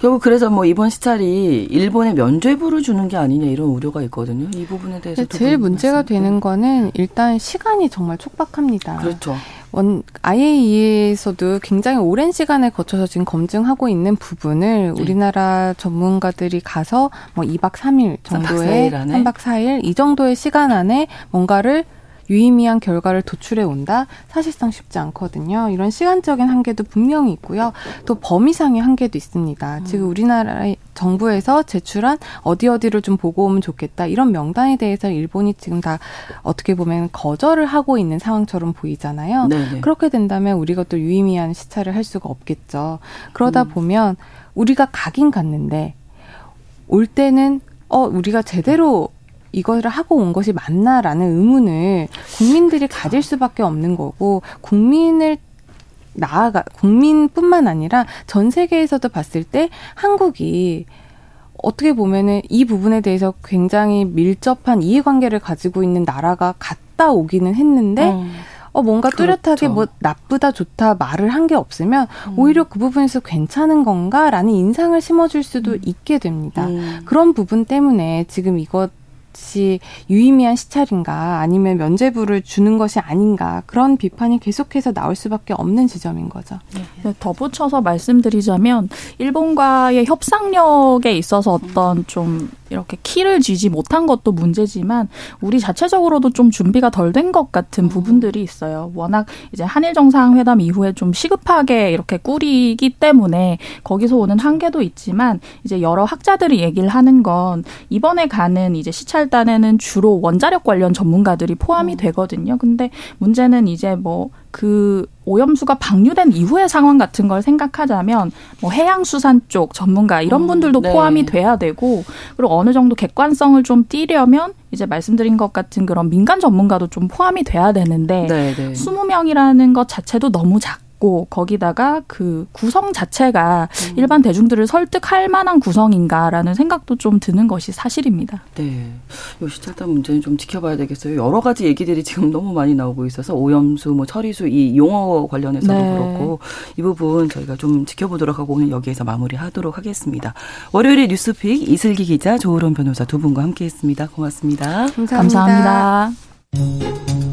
결국 그래서 뭐 이번 시찰이 일본에 면죄부를 주는 게 아니냐 이런 우려가 있거든요. 이 부분에 대해서 제일 문제가 말씀. 되는 거는 일단 시간이 정말 촉박합니다. 그렇죠. 원 IAEA에서도 굉장히 오랜 시간에 거쳐서 지금 검증하고 있는 부분을 네. 우리나라 전문가들이 가서 뭐 2박 3일 정도의 3박 4일, 3박 4일 이 정도의 시간 안에 뭔가를 유의미한 결과를 도출해 온다? 사실상 쉽지 않거든요. 이런 시간적인 한계도 분명히 있고요. 또 범위상의 한계도 있습니다. 음. 지금 우리나라의 정부에서 제출한 어디 어디를 좀 보고 오면 좋겠다 이런 명단에 대해서 일본이 지금 다 어떻게 보면 거절을 하고 있는 상황처럼 보이잖아요. 네네. 그렇게 된다면 우리가 또 유의미한 시찰을 할 수가 없겠죠. 그러다 음. 보면 우리가 가긴 갔는데 올 때는 어 우리가 제대로 이거를 하고 온 것이 맞나라는 의문을 국민들이 가질 수밖에 없는 거고 국민을 나아가 국민뿐만 아니라 전 세계에서도 봤을 때 한국이 어떻게 보면은 이 부분에 대해서 굉장히 밀접한 이해관계를 가지고 있는 나라가 갔다 오기는 했는데 음. 어 뭔가 뚜렷하게 그렇죠. 뭐 나쁘다 좋다 말을 한 게 없으면 음. 오히려 그 부분에서 괜찮은 건가라는 인상을 심어줄 수도 음. 있게 됩니다. 음. 그런 부분 때문에 지금 이것 것이 유의미한 시찰인가 아니면 면제부를 주는 것이 아닌가 그런 비판이 계속해서 나올 수밖에 없는 지점인 거죠. 네, 덧붙여서 말씀드리자면 일본과의 협상력에 있어서 어떤 좀 이렇게 키를 쥐지 못한 것도 문제지만 우리 자체적으로도 좀 준비가 덜 된 것 같은 부분들이 있어요. 워낙 이제 한일 정상회담 이후에 좀 시급하게 이렇게 꾸리기 때문에 거기서 오는 한계도 있지만 이제 여러 학자들이 얘기를 하는 건 이번에 가는 이제 시찰 단에는 주로 원자력 관련 전문가들이 포함이 음. 되거든요. 근데 문제는 이제 뭐 그 오염수가 방류된 이후의 상황 같은 걸 생각하자면 뭐 해양수산 쪽 전문가 이런 음, 분들도 네. 포함이 돼야 되고 그리고 어느 정도 객관성을 좀 띠려면 이제 말씀드린 것 같은 그런 민간 전문가도 좀 포함이 돼야 되는데 네, 네. 20명이라는 것 자체도 너무 작 있고 거기다가 그 구성 자체가 음. 일반 대중들을 설득할 만한 구성인가라는 생각도 좀 드는 것이 사실입니다. 네. 요 시찰단 문제는 좀 지켜봐야 되겠어요. 여러 가지 얘기들이 지금 너무 많이 나오고 있어서 오염수, 뭐 처리수 이 용어 관련해서도 네. 그렇고 이 부분 저희가 좀 지켜보도록 하고 오늘 여기에서 마무리하도록 하겠습니다. 월요일에 뉴스픽 이슬기 기자, 조으론 변호사 두 분과 함께했습니다. 고맙습니다. 감사합니다. 감사합니다.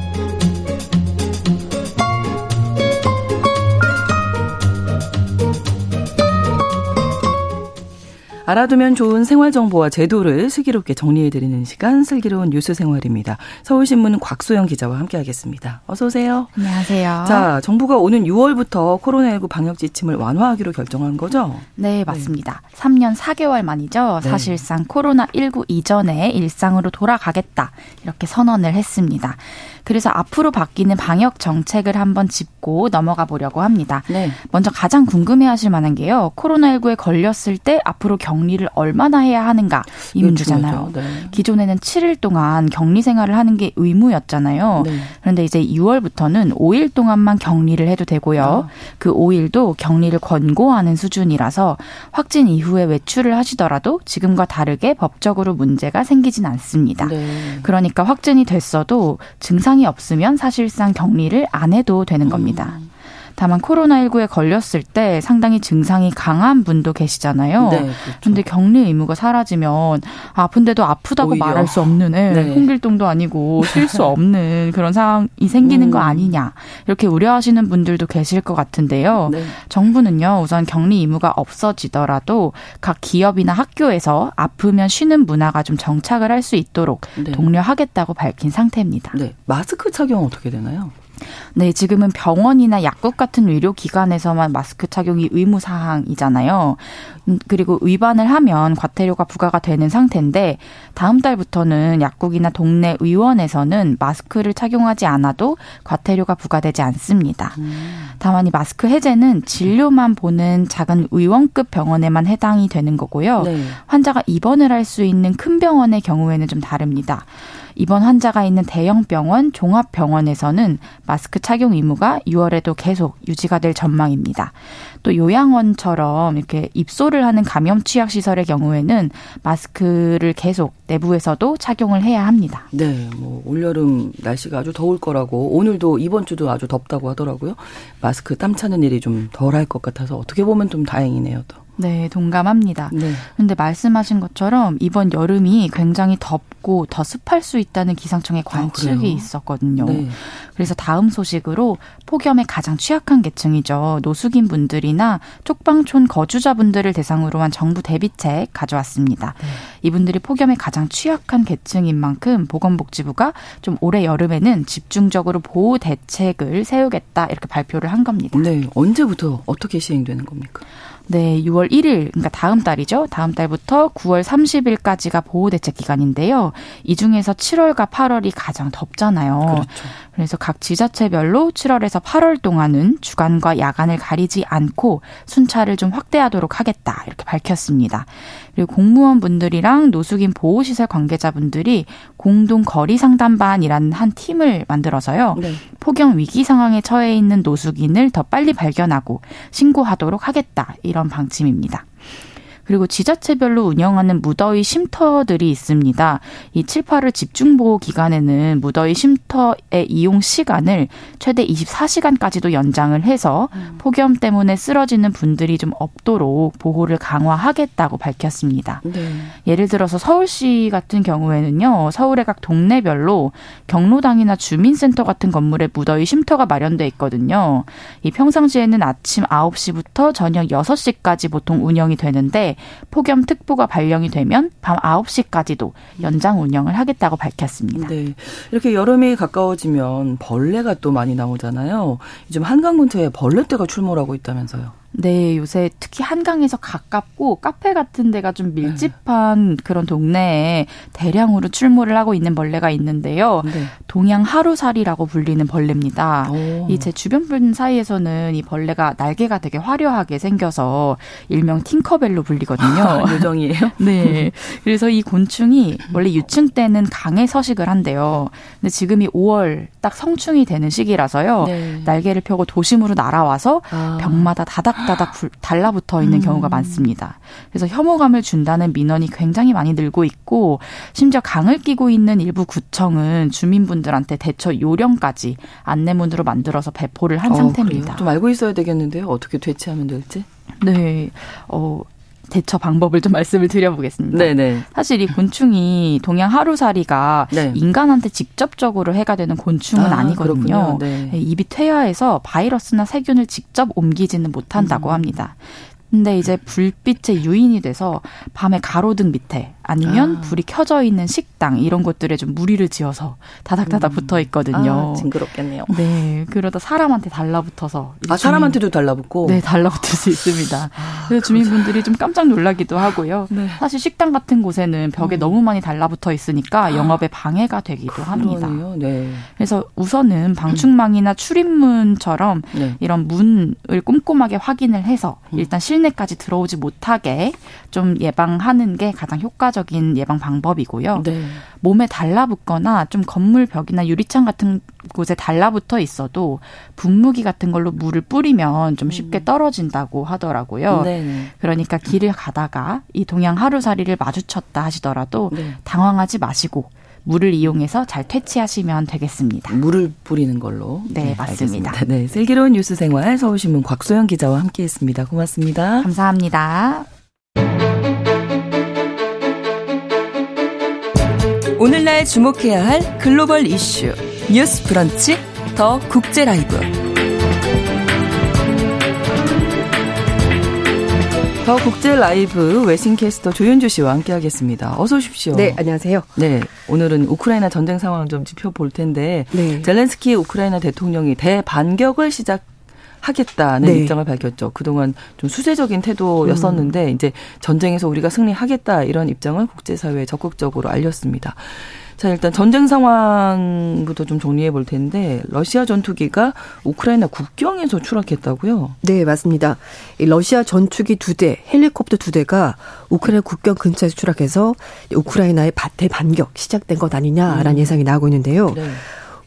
알아두면 좋은 생활 정보와 제도를 슬기롭게 정리해 드리는 시간 슬기로운 뉴스 생활입니다. 서울신문 곽소영 기자와 함께하겠습니다. 어서 오세요. 안녕하세요. 자, 정부가 오는 6월부터 코로나19 방역 지침을 완화하기로 결정한 거죠? 네, 맞습니다. 네. 3년 4개월 만이죠. 네. 사실상 코로나 19 이전에 일상으로 돌아가겠다 이렇게 선언을 했습니다. 그래서 앞으로 바뀌는 방역 정책을 한번 짚고 넘어가 보려고 합니다. 네. 먼저 가장 궁금해하실 만한 게요. 코로나19에 걸렸을 때 앞으로 격리를 얼마나 해야 하는가 이 문제잖아요. 네. 기존에는 7일 동안 격리 생활을 하는 게 의무였잖아요. 네. 그런데 이제 6월부터는 5일 동안만 격리를 해도 되고요. 아. 그 5일도 격리를 권고하는 수준이라서 확진 이후에 외출을 하시더라도 지금과 다르게 법적으로 문제가 생기진 않습니다. 네. 그러니까 확진이 됐어도 증상 증상이 없으면 사실상 격리를 안 해도 되는 겁니다. 음. 다만 코로나19에 걸렸을 때 상당히 증상이 강한 분도 계시잖아요. 네, 그렇죠. 근데 격리 의무가 사라지면 아픈데도 아프다고 오히려. 말할 수 없는 애, 네. 홍길동도 아니고 쉴 수 없는 그런 상황이 생기는 음. 거 아니냐 이렇게 우려하시는 분들도 계실 것 같은데요. 네. 정부는요 우선 격리 의무가 없어지더라도 각 기업이나 학교에서 아프면 쉬는 문화가 좀 정착을 할 수 있도록 네. 독려하겠다고 밝힌 상태입니다. 네. 마스크 착용 어떻게 되나요? 네, 지금은 병원이나 약국 같은 의료기관에서만 마스크 착용이 의무 사항이잖아요. 음, 그리고 위반을 하면 과태료가 부과가 되는 상태인데 다음 달부터는 약국이나 동네 의원에서는 마스크를 착용하지 않아도 과태료가 부과되지 않습니다. 음. 다만 이 마스크 해제는 진료만 보는 작은 의원급 병원에만 해당이 되는 거고요. 네. 환자가 입원을 할 수 있는 큰 병원의 경우에는 좀 다릅니다. 입원 환자가 있는 대형 병원, 종합 병원에서는 마스크 착용 의무가 6월에도 계속 유지가 될 전망입니다. 또 요양원처럼 이렇게 입소를 하는 감염 취약 시설의 경우에는 마스크를 계속 내부에서도 착용을 해야 합니다. 네, 뭐 올여름 날씨가 아주 더울 거라고 오늘도 이번 주도 아주 덥다고 하더라고요. 마스크 땀 차는 일이 좀 덜 할 것 같아서 어떻게 보면 좀 다행이네요. 또. 네, 동감합니다. 네. 근데 말씀하신 것처럼 이번 여름이 굉장히 덥고 더 습할 수 있다는 기상청의 아, 관측이 아, 있었거든요. 네. 그래서 다음 소식으로 폭염에 가장 취약한 계층이죠. 노숙인 분들이나 쪽방촌 거주자분들을 대상으로 한 정부 대비책 가져왔습니다. 네. 이분들이 폭염에 가장 취약한 계층인 만큼 보건복지부가 좀 올해 여름에는 집중적으로 보호 대책을 세우겠다 이렇게 발표를 한 겁니다. 네, 언제부터 어떻게 시행되는 겁니까? 네, 6월 1일, 그러니까 다음 달이죠. 다음 달부터 9월 30일까지가 보호 대책 기간인데요. 이 중에서 7월과 8월이 가장 덥잖아요. 그렇죠. 그래서 각 지자체별로 7월에서 8월 동안은 주간과 야간을 가리지 않고 순차를 좀 확대하도록 하겠다. 이렇게 밝혔습니다. 그리고 공무원분들이랑 노숙인 보호시설 관계자분들이 공동 거리 상담반이라는 한 팀을 만들어서요. 네. 폭염 위기 상황에 처해 있는 노숙인을 더 빨리 발견하고 신고하도록 하겠다. 이런 방침입니다. 그리고 지자체별로 운영하는 무더위 쉼터들이 있습니다. 이 7, 8월 집중보호 기간에는 무더위 쉼터의 이용 시간을 최대 24시간까지도 연장을 해서 음. 폭염 때문에 쓰러지는 분들이 좀 없도록 보호를 강화하겠다고 밝혔습니다. 네. 예를 들어서 서울시 같은 경우에는요. 서울의 각 동네별로 경로당이나 주민센터 같은 건물에 무더위 쉼터가 마련돼 있거든요. 이 평상시에는 아침 9시부터 저녁 6시까지 보통 운영이 되는데 폭염특보가 발령이 되면 밤 9시까지도 연장 운영을 하겠다고 밝혔습니다. 네. 이렇게 여름이 가까워지면 벌레가 또 많이 나오잖아요. 요즘 한강 근처에 벌레떼가 출몰하고 있다면서요. 네, 요새 특히 한강에서 가깝고 카페 같은 데가 좀 밀집한 네. 그런 동네에 대량으로 출몰을 하고 있는 벌레가 있는데요. 네. 동양 하루살이라고 불리는 벌레입니다. 이 제 주변 분 사이에서는 이 벌레가 날개가 되게 화려하게 생겨서 일명 팅커벨로 불리거든요. 아, 요정이에요? 네. 그래서 이 곤충이 원래 유충 때는 강에 서식을 한대요. 근데 지금이 5월 딱 성충이 되는 시기라서요. 네. 날개를 펴고 도심으로 날아와서 아. 벽마다 다닥 다닥다닥 달라붙어 있는 음. 경우가 많습니다. 그래서 혐오감을 준다는 민원이 굉장히 많이 늘고 있고 심지어 강을 끼고 있는 일부 구청은 주민분들한테 대처 요령까지 안내문으로 만들어서 배포를 한 어, 상태입니다. 그래요? 좀 알고 있어야 되겠는데요. 어떻게 대체하면 될지? 네. 어, 대처 방법을 좀 말씀을 드려보겠습니다. 네네. 사실 이 곤충이 동양 하루살이가 네. 인간한테 직접적으로 해가 되는 곤충은 아, 니거든요 네. 네. 입이 퇴화해서 바이러스나 세균을 직접 옮기지는 못한다고 음. 합니다. 근데 이제 불빛의 유인이 돼서 밤에 가로등 밑에 아니면 아. 불이 켜져 있는 식당 이런 곳들에 좀 무리를 지어서 다닥다닥 음. 붙어 있거든요. 아, 징그럽겠네요. 네, 그러다 사람한테 달라붙어서 아 사람한테도 달라붙고 네 달라붙을 수 있습니다. 아, 그래서 주민분들이 좀 깜짝 놀라기도 하고요. 네. 사실 식당 같은 곳에는 벽에 음. 너무 많이 달라붙어 있으니까 아. 영업에 방해가 되기도 합니다. 네. 그래서 우선은 방충망이나 출입문처럼 네. 이런 문을 꼼꼼하게 확인을 해서 음. 일단 실내까지 들어오지 못하게 좀 예방하는 게 가장 효과적. 효과적인 예방 방법이고요. 네. 몸에 달라붙거나 좀 건물 벽이나 유리창 같은 곳에 달라붙어 있어도 분무기 같은 걸로 물을 뿌리면 좀 쉽게 음. 떨어진다고 하더라고요. 네 그러니까 길을 가다가 이 동양 하루살이를 마주쳤다 하시더라도 네. 당황하지 마시고 물을 이용해서 잘 퇴치하시면 되겠습니다. 물을 뿌리는 걸로. 네, 네 맞습니다. 알겠습니다. 네, 슬기로운 뉴스 생활 서울신문 곽소영 기자와 함께했습니다. 고맙습니다. 감사합니다. 오늘날 주목해야 할 글로벌 이슈 뉴스 브런치 더 국제 라이브 더 국제 라이브 외신 캐스터 조윤주 씨와 함께 하겠습니다. 어서 오십시오. 네, 안녕하세요. 네, 오늘은 우크라이나 전쟁 상황을 좀 짚어볼 텐데 네. 젤렌스키 우크라이나 대통령이 대반격을 시작 하겠다는 네. 입장을 밝혔죠. 그동안 좀 수세적인 태도였었는데 음. 이제 전쟁에서 우리가 승리하겠다 이런 입장을 국제사회에 적극적으로 알렸습니다. 자, 일단 전쟁 상황부터 좀 정리해 볼 텐데 러시아 전투기가 우크라이나 국경에서 추락했다고요? 네, 맞습니다. 러시아 전투기 두 대, 헬리콥터 두 대가 우크라이나 국경 근처에서 추락해서 우크라이나의 밭대 반격 시작된 것 아니냐라는 음. 예상이 나오고 있는데요. 네.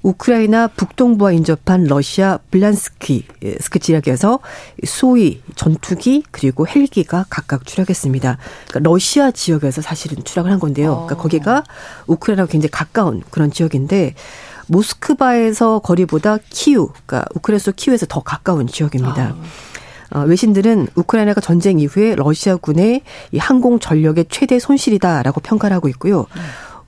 우크라이나 북동부와 인접한 러시아 블란스키 스크 지역에서 소위 전투기 그리고 헬기가 각각 추락했습니다. 그러니까 러시아 지역에서 사실은 추락을 한 건데요. 그러니까 거기가 우크라이나와 굉장히 가까운 그런 지역인데 모스크바에서 거리보다 키우, 그러니까 우크라이나 속 키우에서 더 가까운 지역입니다. 아. 어, 외신들은 우크라이나가 전쟁 이후에 러시아군의 이 항공 전력의 최대 손실이다라고 평가를 하고 있고요.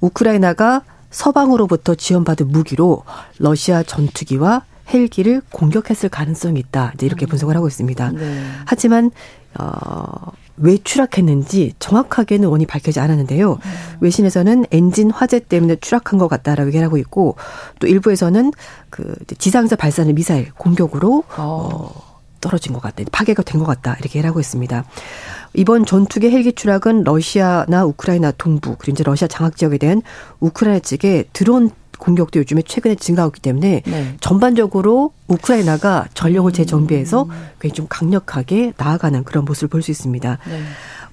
우크라이나가 서방으로부터 지원받은 무기로 러시아 전투기와 헬기를 공격했을 가능성이 있다. 이제 이렇게 음. 분석을 하고 있습니다. 네. 하지만 어, 왜 추락했는지 정확하게는 원이 밝혀지지 않았는데요. 음. 외신에서는 엔진 화재 때문에 추락한 것 같다라고 얘기를 하고 있고 또 일부에서는 그 지상자 발사는 미사일 공격으로 어. 어 떨어진 것 같다. 파괴가 된 것 같다. 이렇게 얘기를 하고 있습니다. 이번 전투기 헬기 추락은 러시아나 우크라이나 동부 그리고 이제 러시아 장악 지역에 대한 우크라이나 측의 드론 공격도 요즘에 최근에 증가하고 있기 때문에 네. 전반적으로 우크라이나가 전력을 재정비해서 음. 굉장히 좀 강력하게 나아가는 그런 모습을 볼 수 있습니다. 네.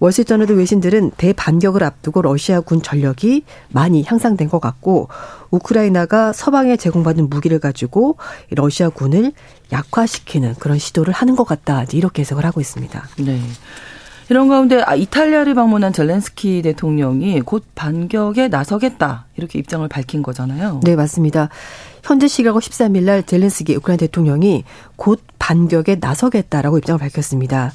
월스트리트저널 외신들은 대반격을 앞두고 러시아 군 전력이 많이 향상된 것 같고 우크라이나가 서방에 제공받은 무기를 가지고 러시아 군을 약화시키는 그런 시도를 하는 것 같다 이렇게 해석을 하고 있습니다. 네. 이런 가운데 아, 이탈리아를 방문한 젤렌스키 대통령이 곧 반격에 나서겠다 이렇게 입장을 밝힌 거잖아요. 네, 맞습니다. 현재 시각으로 13일 날 젤렌스키 우크라이나 대통령이 곧 반격에 나서겠다라고 입장을 밝혔습니다.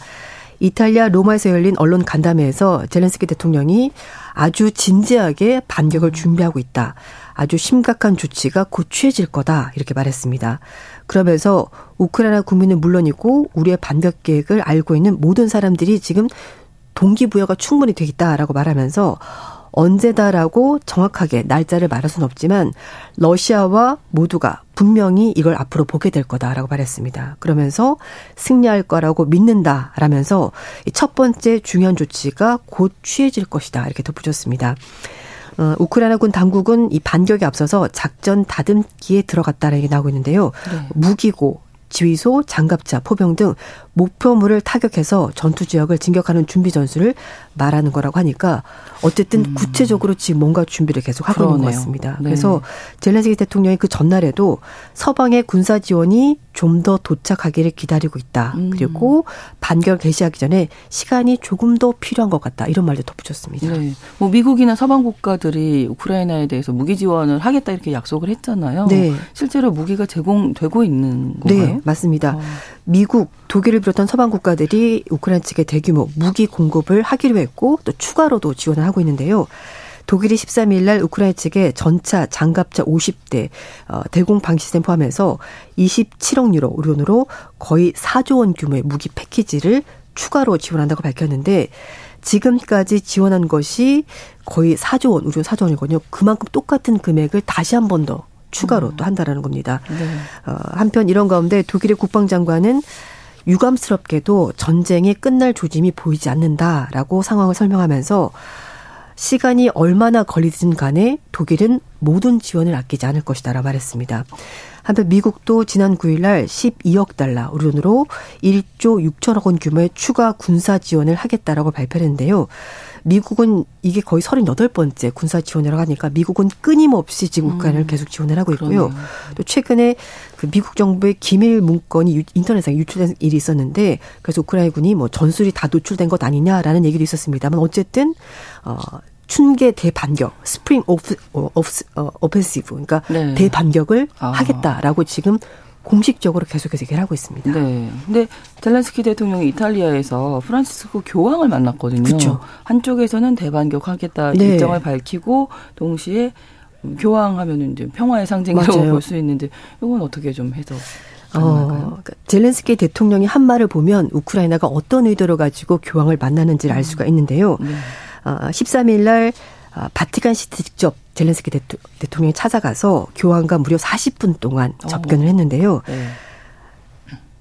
이탈리아 로마에서 열린 언론 간담회에서 젤렌스키 대통령이 아주 진지하게 반격을 준비하고 있다. 아주 심각한 조치가 곧 취해질 거다. 이렇게 말했습니다. 그러면서 우크라이나 국민은 물론이고 우리의 반격 계획을 알고 있는 모든 사람들이 지금 동기부여가 충분히 되어 있다라고 말하면서 언제다라고 정확하게 날짜를 말할 수는 없지만 러시아와 모두가 분명히 이걸 앞으로 보게 될 거다라고 말했습니다. 그러면서 승리할 거라고 믿는다라면서 첫 번째 중요한 조치가 곧 취해질 것이다 이렇게 덧붙였습니다. 어, 우크라이나군 당국은 이 반격에 앞서서 작전 다듬기에 들어갔다는 얘기 나오고 있는데요. 네. 무기고 지휘소, 장갑차, 포병 등 목표물을 타격해서 전투 지역을 진격하는 준비 전술을 말하는 거라고 하니까 어쨌든 음. 구체적으로 지금 뭔가 준비를 계속 하고 그러네요. 있는 것 같습니다. 네. 그래서 젤렌스키 대통령이 그 전날에도 서방의 군사 지원이 좀 더 도착하기를 기다리고 있다. 음. 그리고 반격 개시하기 전에 시간이 조금 더 필요한 것 같다. 이런 말도 덧붙였습니다. 네. 뭐 미국이나 서방 국가들이 우크라이나에 대해서 무기 지원을 하겠다 이렇게 약속을 했잖아요. 네. 실제로 무기가 제공되고 있는 건가요? 네, 맞습니다. 어. 미국, 독일을 비롯한 서방 국가들이 우크라이나 측에 대규모 무기 공급을 하기로 했고 또 추가로도 지원을 하고 있는데요. 독일이 13일 날 우크라이나 측에 전차, 장갑차 50대, 어, 대공 방시 시스템 포함해서 27억 유로 우론으로 거의 4조 원 규모의 무기 패키지를 추가로 지원한다고 밝혔는데 지금까지 지원한 것이 거의 4조 원, 우리 4조 원이거든요. 그만큼 똑같은 금액을 다시 한 번 더 추가로 음. 또 한다라는 겁니다. 네. 어, 한편 이런 가운데 독일의 국방장관은 유감스럽게도 전쟁이 끝날 조짐이 보이지 않는다라고 상황을 설명하면서 시간이 얼마나 걸리든 간에 독일은 모든 지원을 아끼지 않을 것이다라고 말했습니다. 한편 미국도 지난 9일 날 12억 달러, 우리 돈으로 1조 6천억 원 규모의 추가 군사 지원을 하겠다라고 발표했는데요. 미국은 이게 거의 38번째 군사 지원이라고 하니까 미국은 끊임없이 지금 우크라이나를 음. 계속 지원을 하고 있고요. 그러네요. 또 최근에 그 미국 정부의 기밀 문건이 인터넷상에 유출된 일이 있었는데 그래서 우크라이나군이 뭐 전술이 다 노출된 것 아니냐라는 얘기도 있었습니다만 어쨌든 어 춘계 대반격, spring off, 어, off, 어, offensive, 그러니까 네. 대반격을 아. 하겠다라고 지금 공식적으로 계속해서 얘기를 하고 있습니다. 네. 근데 젤렌스키 대통령이 이탈리아에서 프란시스코 교황을 만났거든요. 그렇죠. 한쪽에서는 대반격하겠다 네. 일정을 밝히고 동시에 교황 하면은 이제 평화의 상징이라고 볼 수 있는데 이건 어떻게 좀 해서 어, 그러니까 젤렌스키 대통령이 한 말을 보면 우크라이나가 어떤 의도를 가지고 교황을 만나는지를 알 수가 있는데요. 네. 어, 13일 날 아, 바티칸 시티 직접 젤렌스키 대통령이 찾아가서 교황과 무려 40분 동안 어. 접견을 했는데요. 네.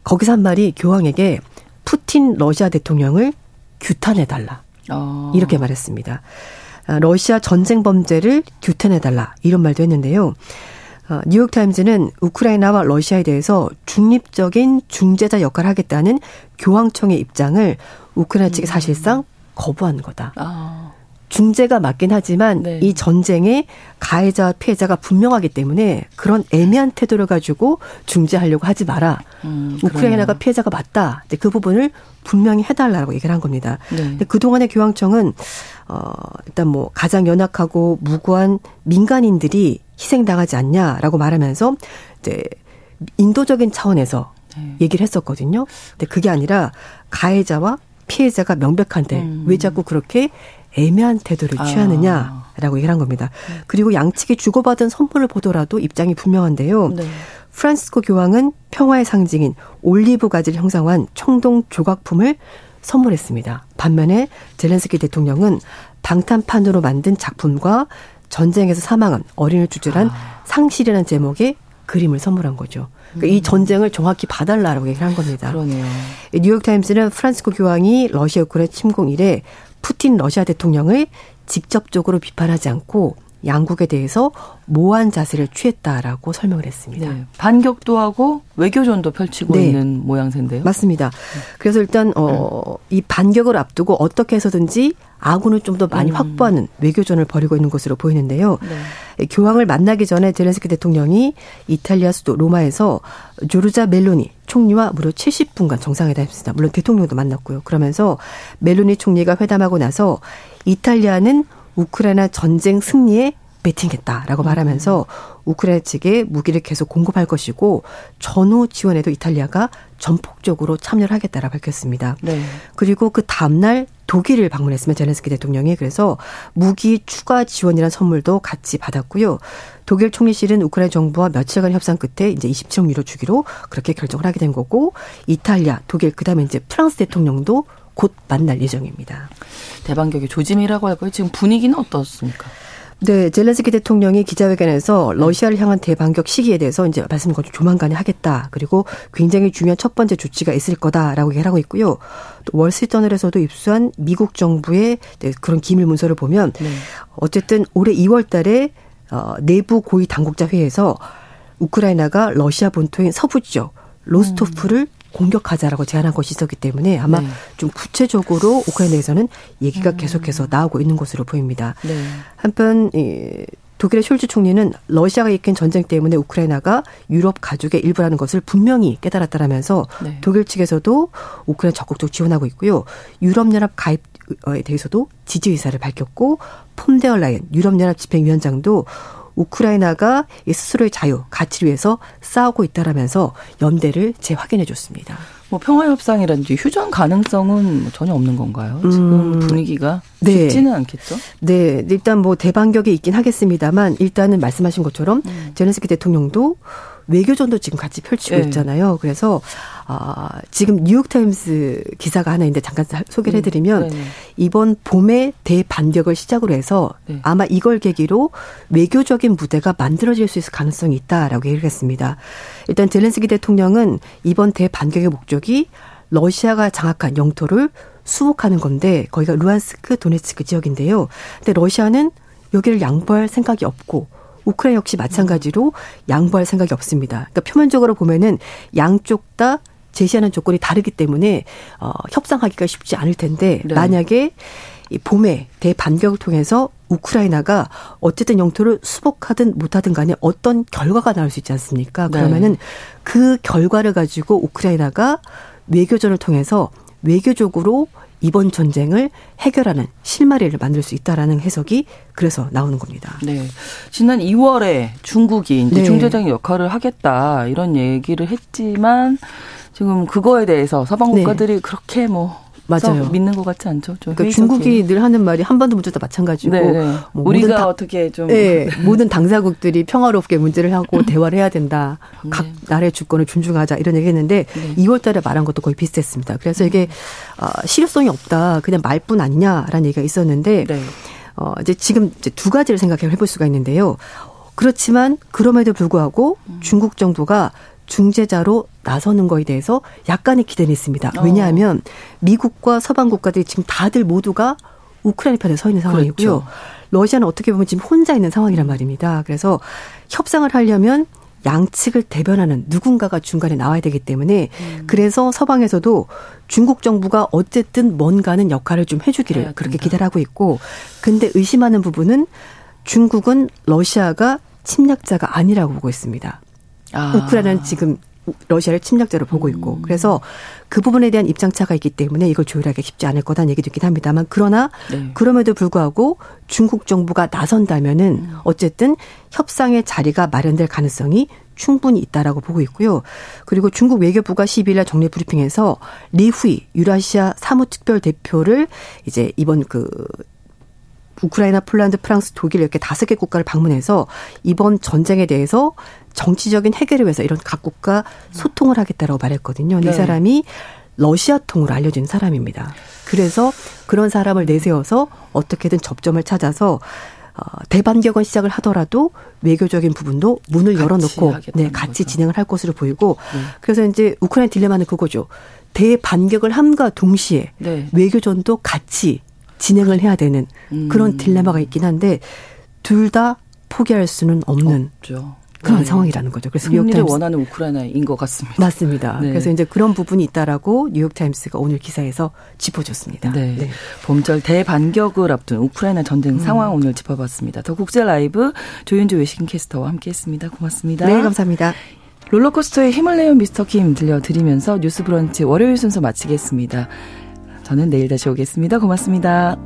거기서 한 말이 교황에게 푸틴 러시아 대통령을 규탄해달라. 어. 이렇게 말했습니다. 아, 러시아 전쟁 범죄를 규탄해달라. 이런 말도 했는데요. 어, 뉴욕타임즈는 우크라이나와 러시아에 대해서 중립적인 중재자 역할을 하겠다는 교황청의 입장을 우크라이나 측이 음. 사실상 거부한 거다. 아. 중재가 맞긴 하지만 네. 이 전쟁의 가해자와 피해자가 분명하기 때문에 그런 애매한 태도를 가지고 중재하려고 하지 마라. 음, 우크라이나가 피해자가 맞다. 그 부분을 분명히 해달라고 얘기를 한 겁니다. 네. 근데 그동안의 교황청은 어 일단 뭐 가장 연약하고 무고한 민간인들이 희생당하지 않냐라고 말하면서 이제 인도적인 차원에서 네. 얘기를 했었거든요. 근데 그게 아니라 가해자와 피해자가 명백한데 음. 왜 자꾸 그렇게 애매한 태도를 아. 취하느냐라고 아. 얘기를 한 겁니다. 그리고 양측이 주고받은 선물을 보더라도 입장이 분명한데요. 네. 프란시스코 교황은 평화의 상징인 올리브 가지를 형상화한 청동 조각품을 선물했습니다. 반면에 젤렌스키 대통령은 방탄판으로 만든 작품과 전쟁에서 사망한 어린을 주제한 아. 상실이라는 제목의 그림을 선물한 거죠. 그러니까 음. 이 전쟁을 정확히 봐달라라고 얘기를 한 겁니다. 그러네요. 뉴욕타임스는 프란스코 교황이 러시아 우크라이나 침공 이래 푸틴 러시아 대통령을 직접적으로 비판하지 않고 양국에 대해서 모한 자세를 취했다라고 설명을 했습니다. 네. 반격도 하고 외교전도 펼치고 네. 있는 모양새인데요. 맞습니다. 그래서 일단 어, 이 반격을 앞두고 어떻게 해서든지 아군을 좀 더 많이 음. 확보하는 외교전을 벌이고 있는 것으로 보이는데요. 네. 교황을 만나기 전에 제렌스키 대통령이 이탈리아 수도 로마에서 조르자 멜로니 총리와 무려 70분간 정상회담했습니다. 물론 대통령도 만났고요. 그러면서 멜로니 총리가 회담하고 나서 이탈리아는 우크라이나 전쟁 승리에 베팅했다라고 음. 말하면서 우크라이나 측에 무기를 계속 공급할 것이고 전후 지원에도 이탈리아가 전폭적으로 참여를 하겠다라 밝혔습니다. 네. 그리고 그 다음날 독일을 방문했으면 제렌스키 대통령이 그래서 무기 추가 지원이란 선물도 같이 받았고요. 독일 총리실은 우크라이나 정부와 며칠간 협상 끝에 이제 27억 유로 주기로 그렇게 결정을 하게 된 거고 이탈리아, 독일 그다음에 이제 프랑스 대통령도 곧 만날 예정입니다. 대반격의 조짐이라고 할까요? 지금 분위기는 어떻습니까? 네, 젤렌스키 대통령이 기자회견에서 러시아를 향한 대반격 시기에 대해서 이제 말씀 것좀 조만간에 하겠다. 그리고 굉장히 중요한 첫 번째 조치가 있을 거다라고 얘기를 하고 있고요. 또 월스트리트저널에서도 입수한 미국 정부의 네, 그런 기밀 문서를 보면 네. 어쨌든 올해 2월 달에 어, 내부 고위 당국자 회의에서 우크라이나가 러시아 본토인 서부 지역 로스토프를 음. 공격하자라고 제안한 것이 있었기 때문에 아마 네. 좀 구체적으로 우크라이나에서는 얘기가 음. 계속해서 나오고 있는 것으로 보입니다. 네. 한편 이 독일의 숄츠 총리는 러시아가 이끈 전쟁 때문에 우크라이나가 유럽 가족의 일부라는 것을 분명히 깨달았다라면서 네. 독일 측에서도 우크라이나 적극적으로 지원하고 있고요. 유럽연합 가입에 대해서도 지지 의사를 밝혔고 폼데얼 라이언 유럽연합 집행위원장도 우크라이나가 스스로의 자유, 가치를 위해서 싸우고 있다라면서 연대를 재확인해 줬습니다. 뭐 평화 협상이라든지 휴전 가능성은 뭐 전혀 없는 건가요? 지금 음, 분위기가 네. 쉽지는 않겠죠? 네. 일단 뭐 대반격이 있긴 하겠습니다만 일단은 말씀하신 것처럼 음. 제네스키 대통령도 외교전도 지금 같이 펼치고 네. 있잖아요. 그래서 아, 지금 뉴욕타임스 기사가 하나 있는데 잠깐 소개를 음, 해드리면 음, 이번 봄에 대반격을 시작으로 해서 네. 아마 이걸 계기로 외교적인 무대가 만들어질 수 있을 가능성이 있다라고 얘기를 했습니다. 일단 젤렌스키 대통령은 이번 대반격의 목적이 러시아가 장악한 영토를 수복하는 건데 거기가 루안스크 도네츠크 지역인데요. 근데 러시아는 여기를 양보할 생각이 없고 우크라이나 역시 마찬가지로 양보할 생각이 없습니다. 그러니까 표면적으로 보면은 양쪽 다 제시하는 조건이 다르기 때문에 어, 협상하기가 쉽지 않을 텐데 네. 만약에 이 봄에 대반격을 통해서 우크라이나가 어쨌든 영토를 수복하든 못하든 간에 어떤 결과가 나올 수 있지 않습니까? 네. 그러면은 그 결과를 가지고 우크라이나가 외교전을 통해서 외교적으로 이번 전쟁을 해결하는 실마리를 만들 수 있다라는 해석이 그래서 나오는 겁니다. 네. 지난 2월에 중국이 이제 네. 중재장의 역할을 하겠다 이런 얘기를 했지만 지금 그거에 대해서 서방 국가들이 네. 그렇게 뭐 맞아요. 믿는 것 같지 않죠? 그러니까 중국이 늘 하는 말이 한반도 문제도 마찬가지고 네, 네. 뭐 우리가 다, 어떻게 좀 네, 모든 당사국들이 평화롭게 문제를 하고 대화를 해야 된다. 네. 각 나라의 주권을 존중하자 이런 얘기했는데 네. 2월달에 말한 것도 거의 비슷했습니다. 그래서 이게 어, 실효성이 없다. 그냥 말뿐 아니냐라는 얘기가 있었는데 네. 어, 이제 지금 이제 두 가지를 생각해 볼 수가 있는데요. 그렇지만 그럼에도 불구하고 음. 중국 정부가 중재자로 나서는 거에 대해서 약간의 기대는 있습니다. 어. 왜냐하면 미국과 서방 국가들이 지금 다들 모두가 우크라이나 편에 서 있는 상황이고요. 그렇죠. 러시아는 어떻게 보면 지금 혼자 있는 상황이란 말입니다. 그래서 협상을 하려면 양측을 대변하는 누군가가 중간에 나와야 되기 때문에 음. 그래서 서방에서도 중국 정부가 어쨌든 뭔가는 역할을 좀 해주기를 그렇게 기대하고 있고 근데 의심하는 부분은 중국은 러시아가 침략자가 아니라고 보고 있습니다. 아. 우크라이나는 지금 러시아를 침략자로 보고 있고 음. 그래서 그 부분에 대한 입장차가 있기 때문에 이걸 조율하기 쉽지 않을 거다는 얘기도 있긴 합니다만 그러나 네. 그럼에도 불구하고 중국 정부가 나선다면은 음. 어쨌든 협상의 자리가 마련될 가능성이 충분히 있다라고 보고 있고요. 그리고 중국 외교부가 12일 날 정례 브리핑에서 리후이 유라시아 사무특별 대표를 이제 이번 그 우크라이나, 폴란드, 프랑스, 독일 이렇게 다섯 개 국가를 방문해서 이번 전쟁에 대해서 정치적인 해결을 위해서 이런 각국과 소통을 하겠다라고 말했거든요. 네. 이 사람이 러시아 통으로 알려진 사람입니다. 그래서 그런 사람을 내세워서 어떻게든 접점을 찾아서 어, 대반격은 시작을 하더라도 외교적인 부분도 문을 열어놓고 네 같이 거죠. 진행을 할 것으로 보이고 네. 그래서 이제 우크라이나 딜레마는 그거죠. 대반격을 함과 동시에 네. 외교전도 같이 진행을 해야 되는 음. 그런 딜레마가 있긴 한데 둘 다 포기할 수는 없는 없죠. 그런 네. 상황이라는 거죠. 그래서 뉴욕타임스 원하는 우크라이나인 것 같습니다. 맞습니다. 네. 그래서 이제 그런 부분이 있다라고 뉴욕타임스가 오늘 기사에서 짚어줬습니다. 네. 네. 봄철 대반격을 앞둔 우크라이나 전쟁 음. 상황 오늘 짚어봤습니다. 더 국제 라이브 조윤주 외신 캐스터와 함께했습니다. 고맙습니다. 네, 감사합니다. 롤러코스터의 힘을 내요 미스터 킴 들려드리면서 뉴스 브런치 월요일 순서 마치겠습니다. 저는 내일 다시 오겠습니다. 고맙습니다.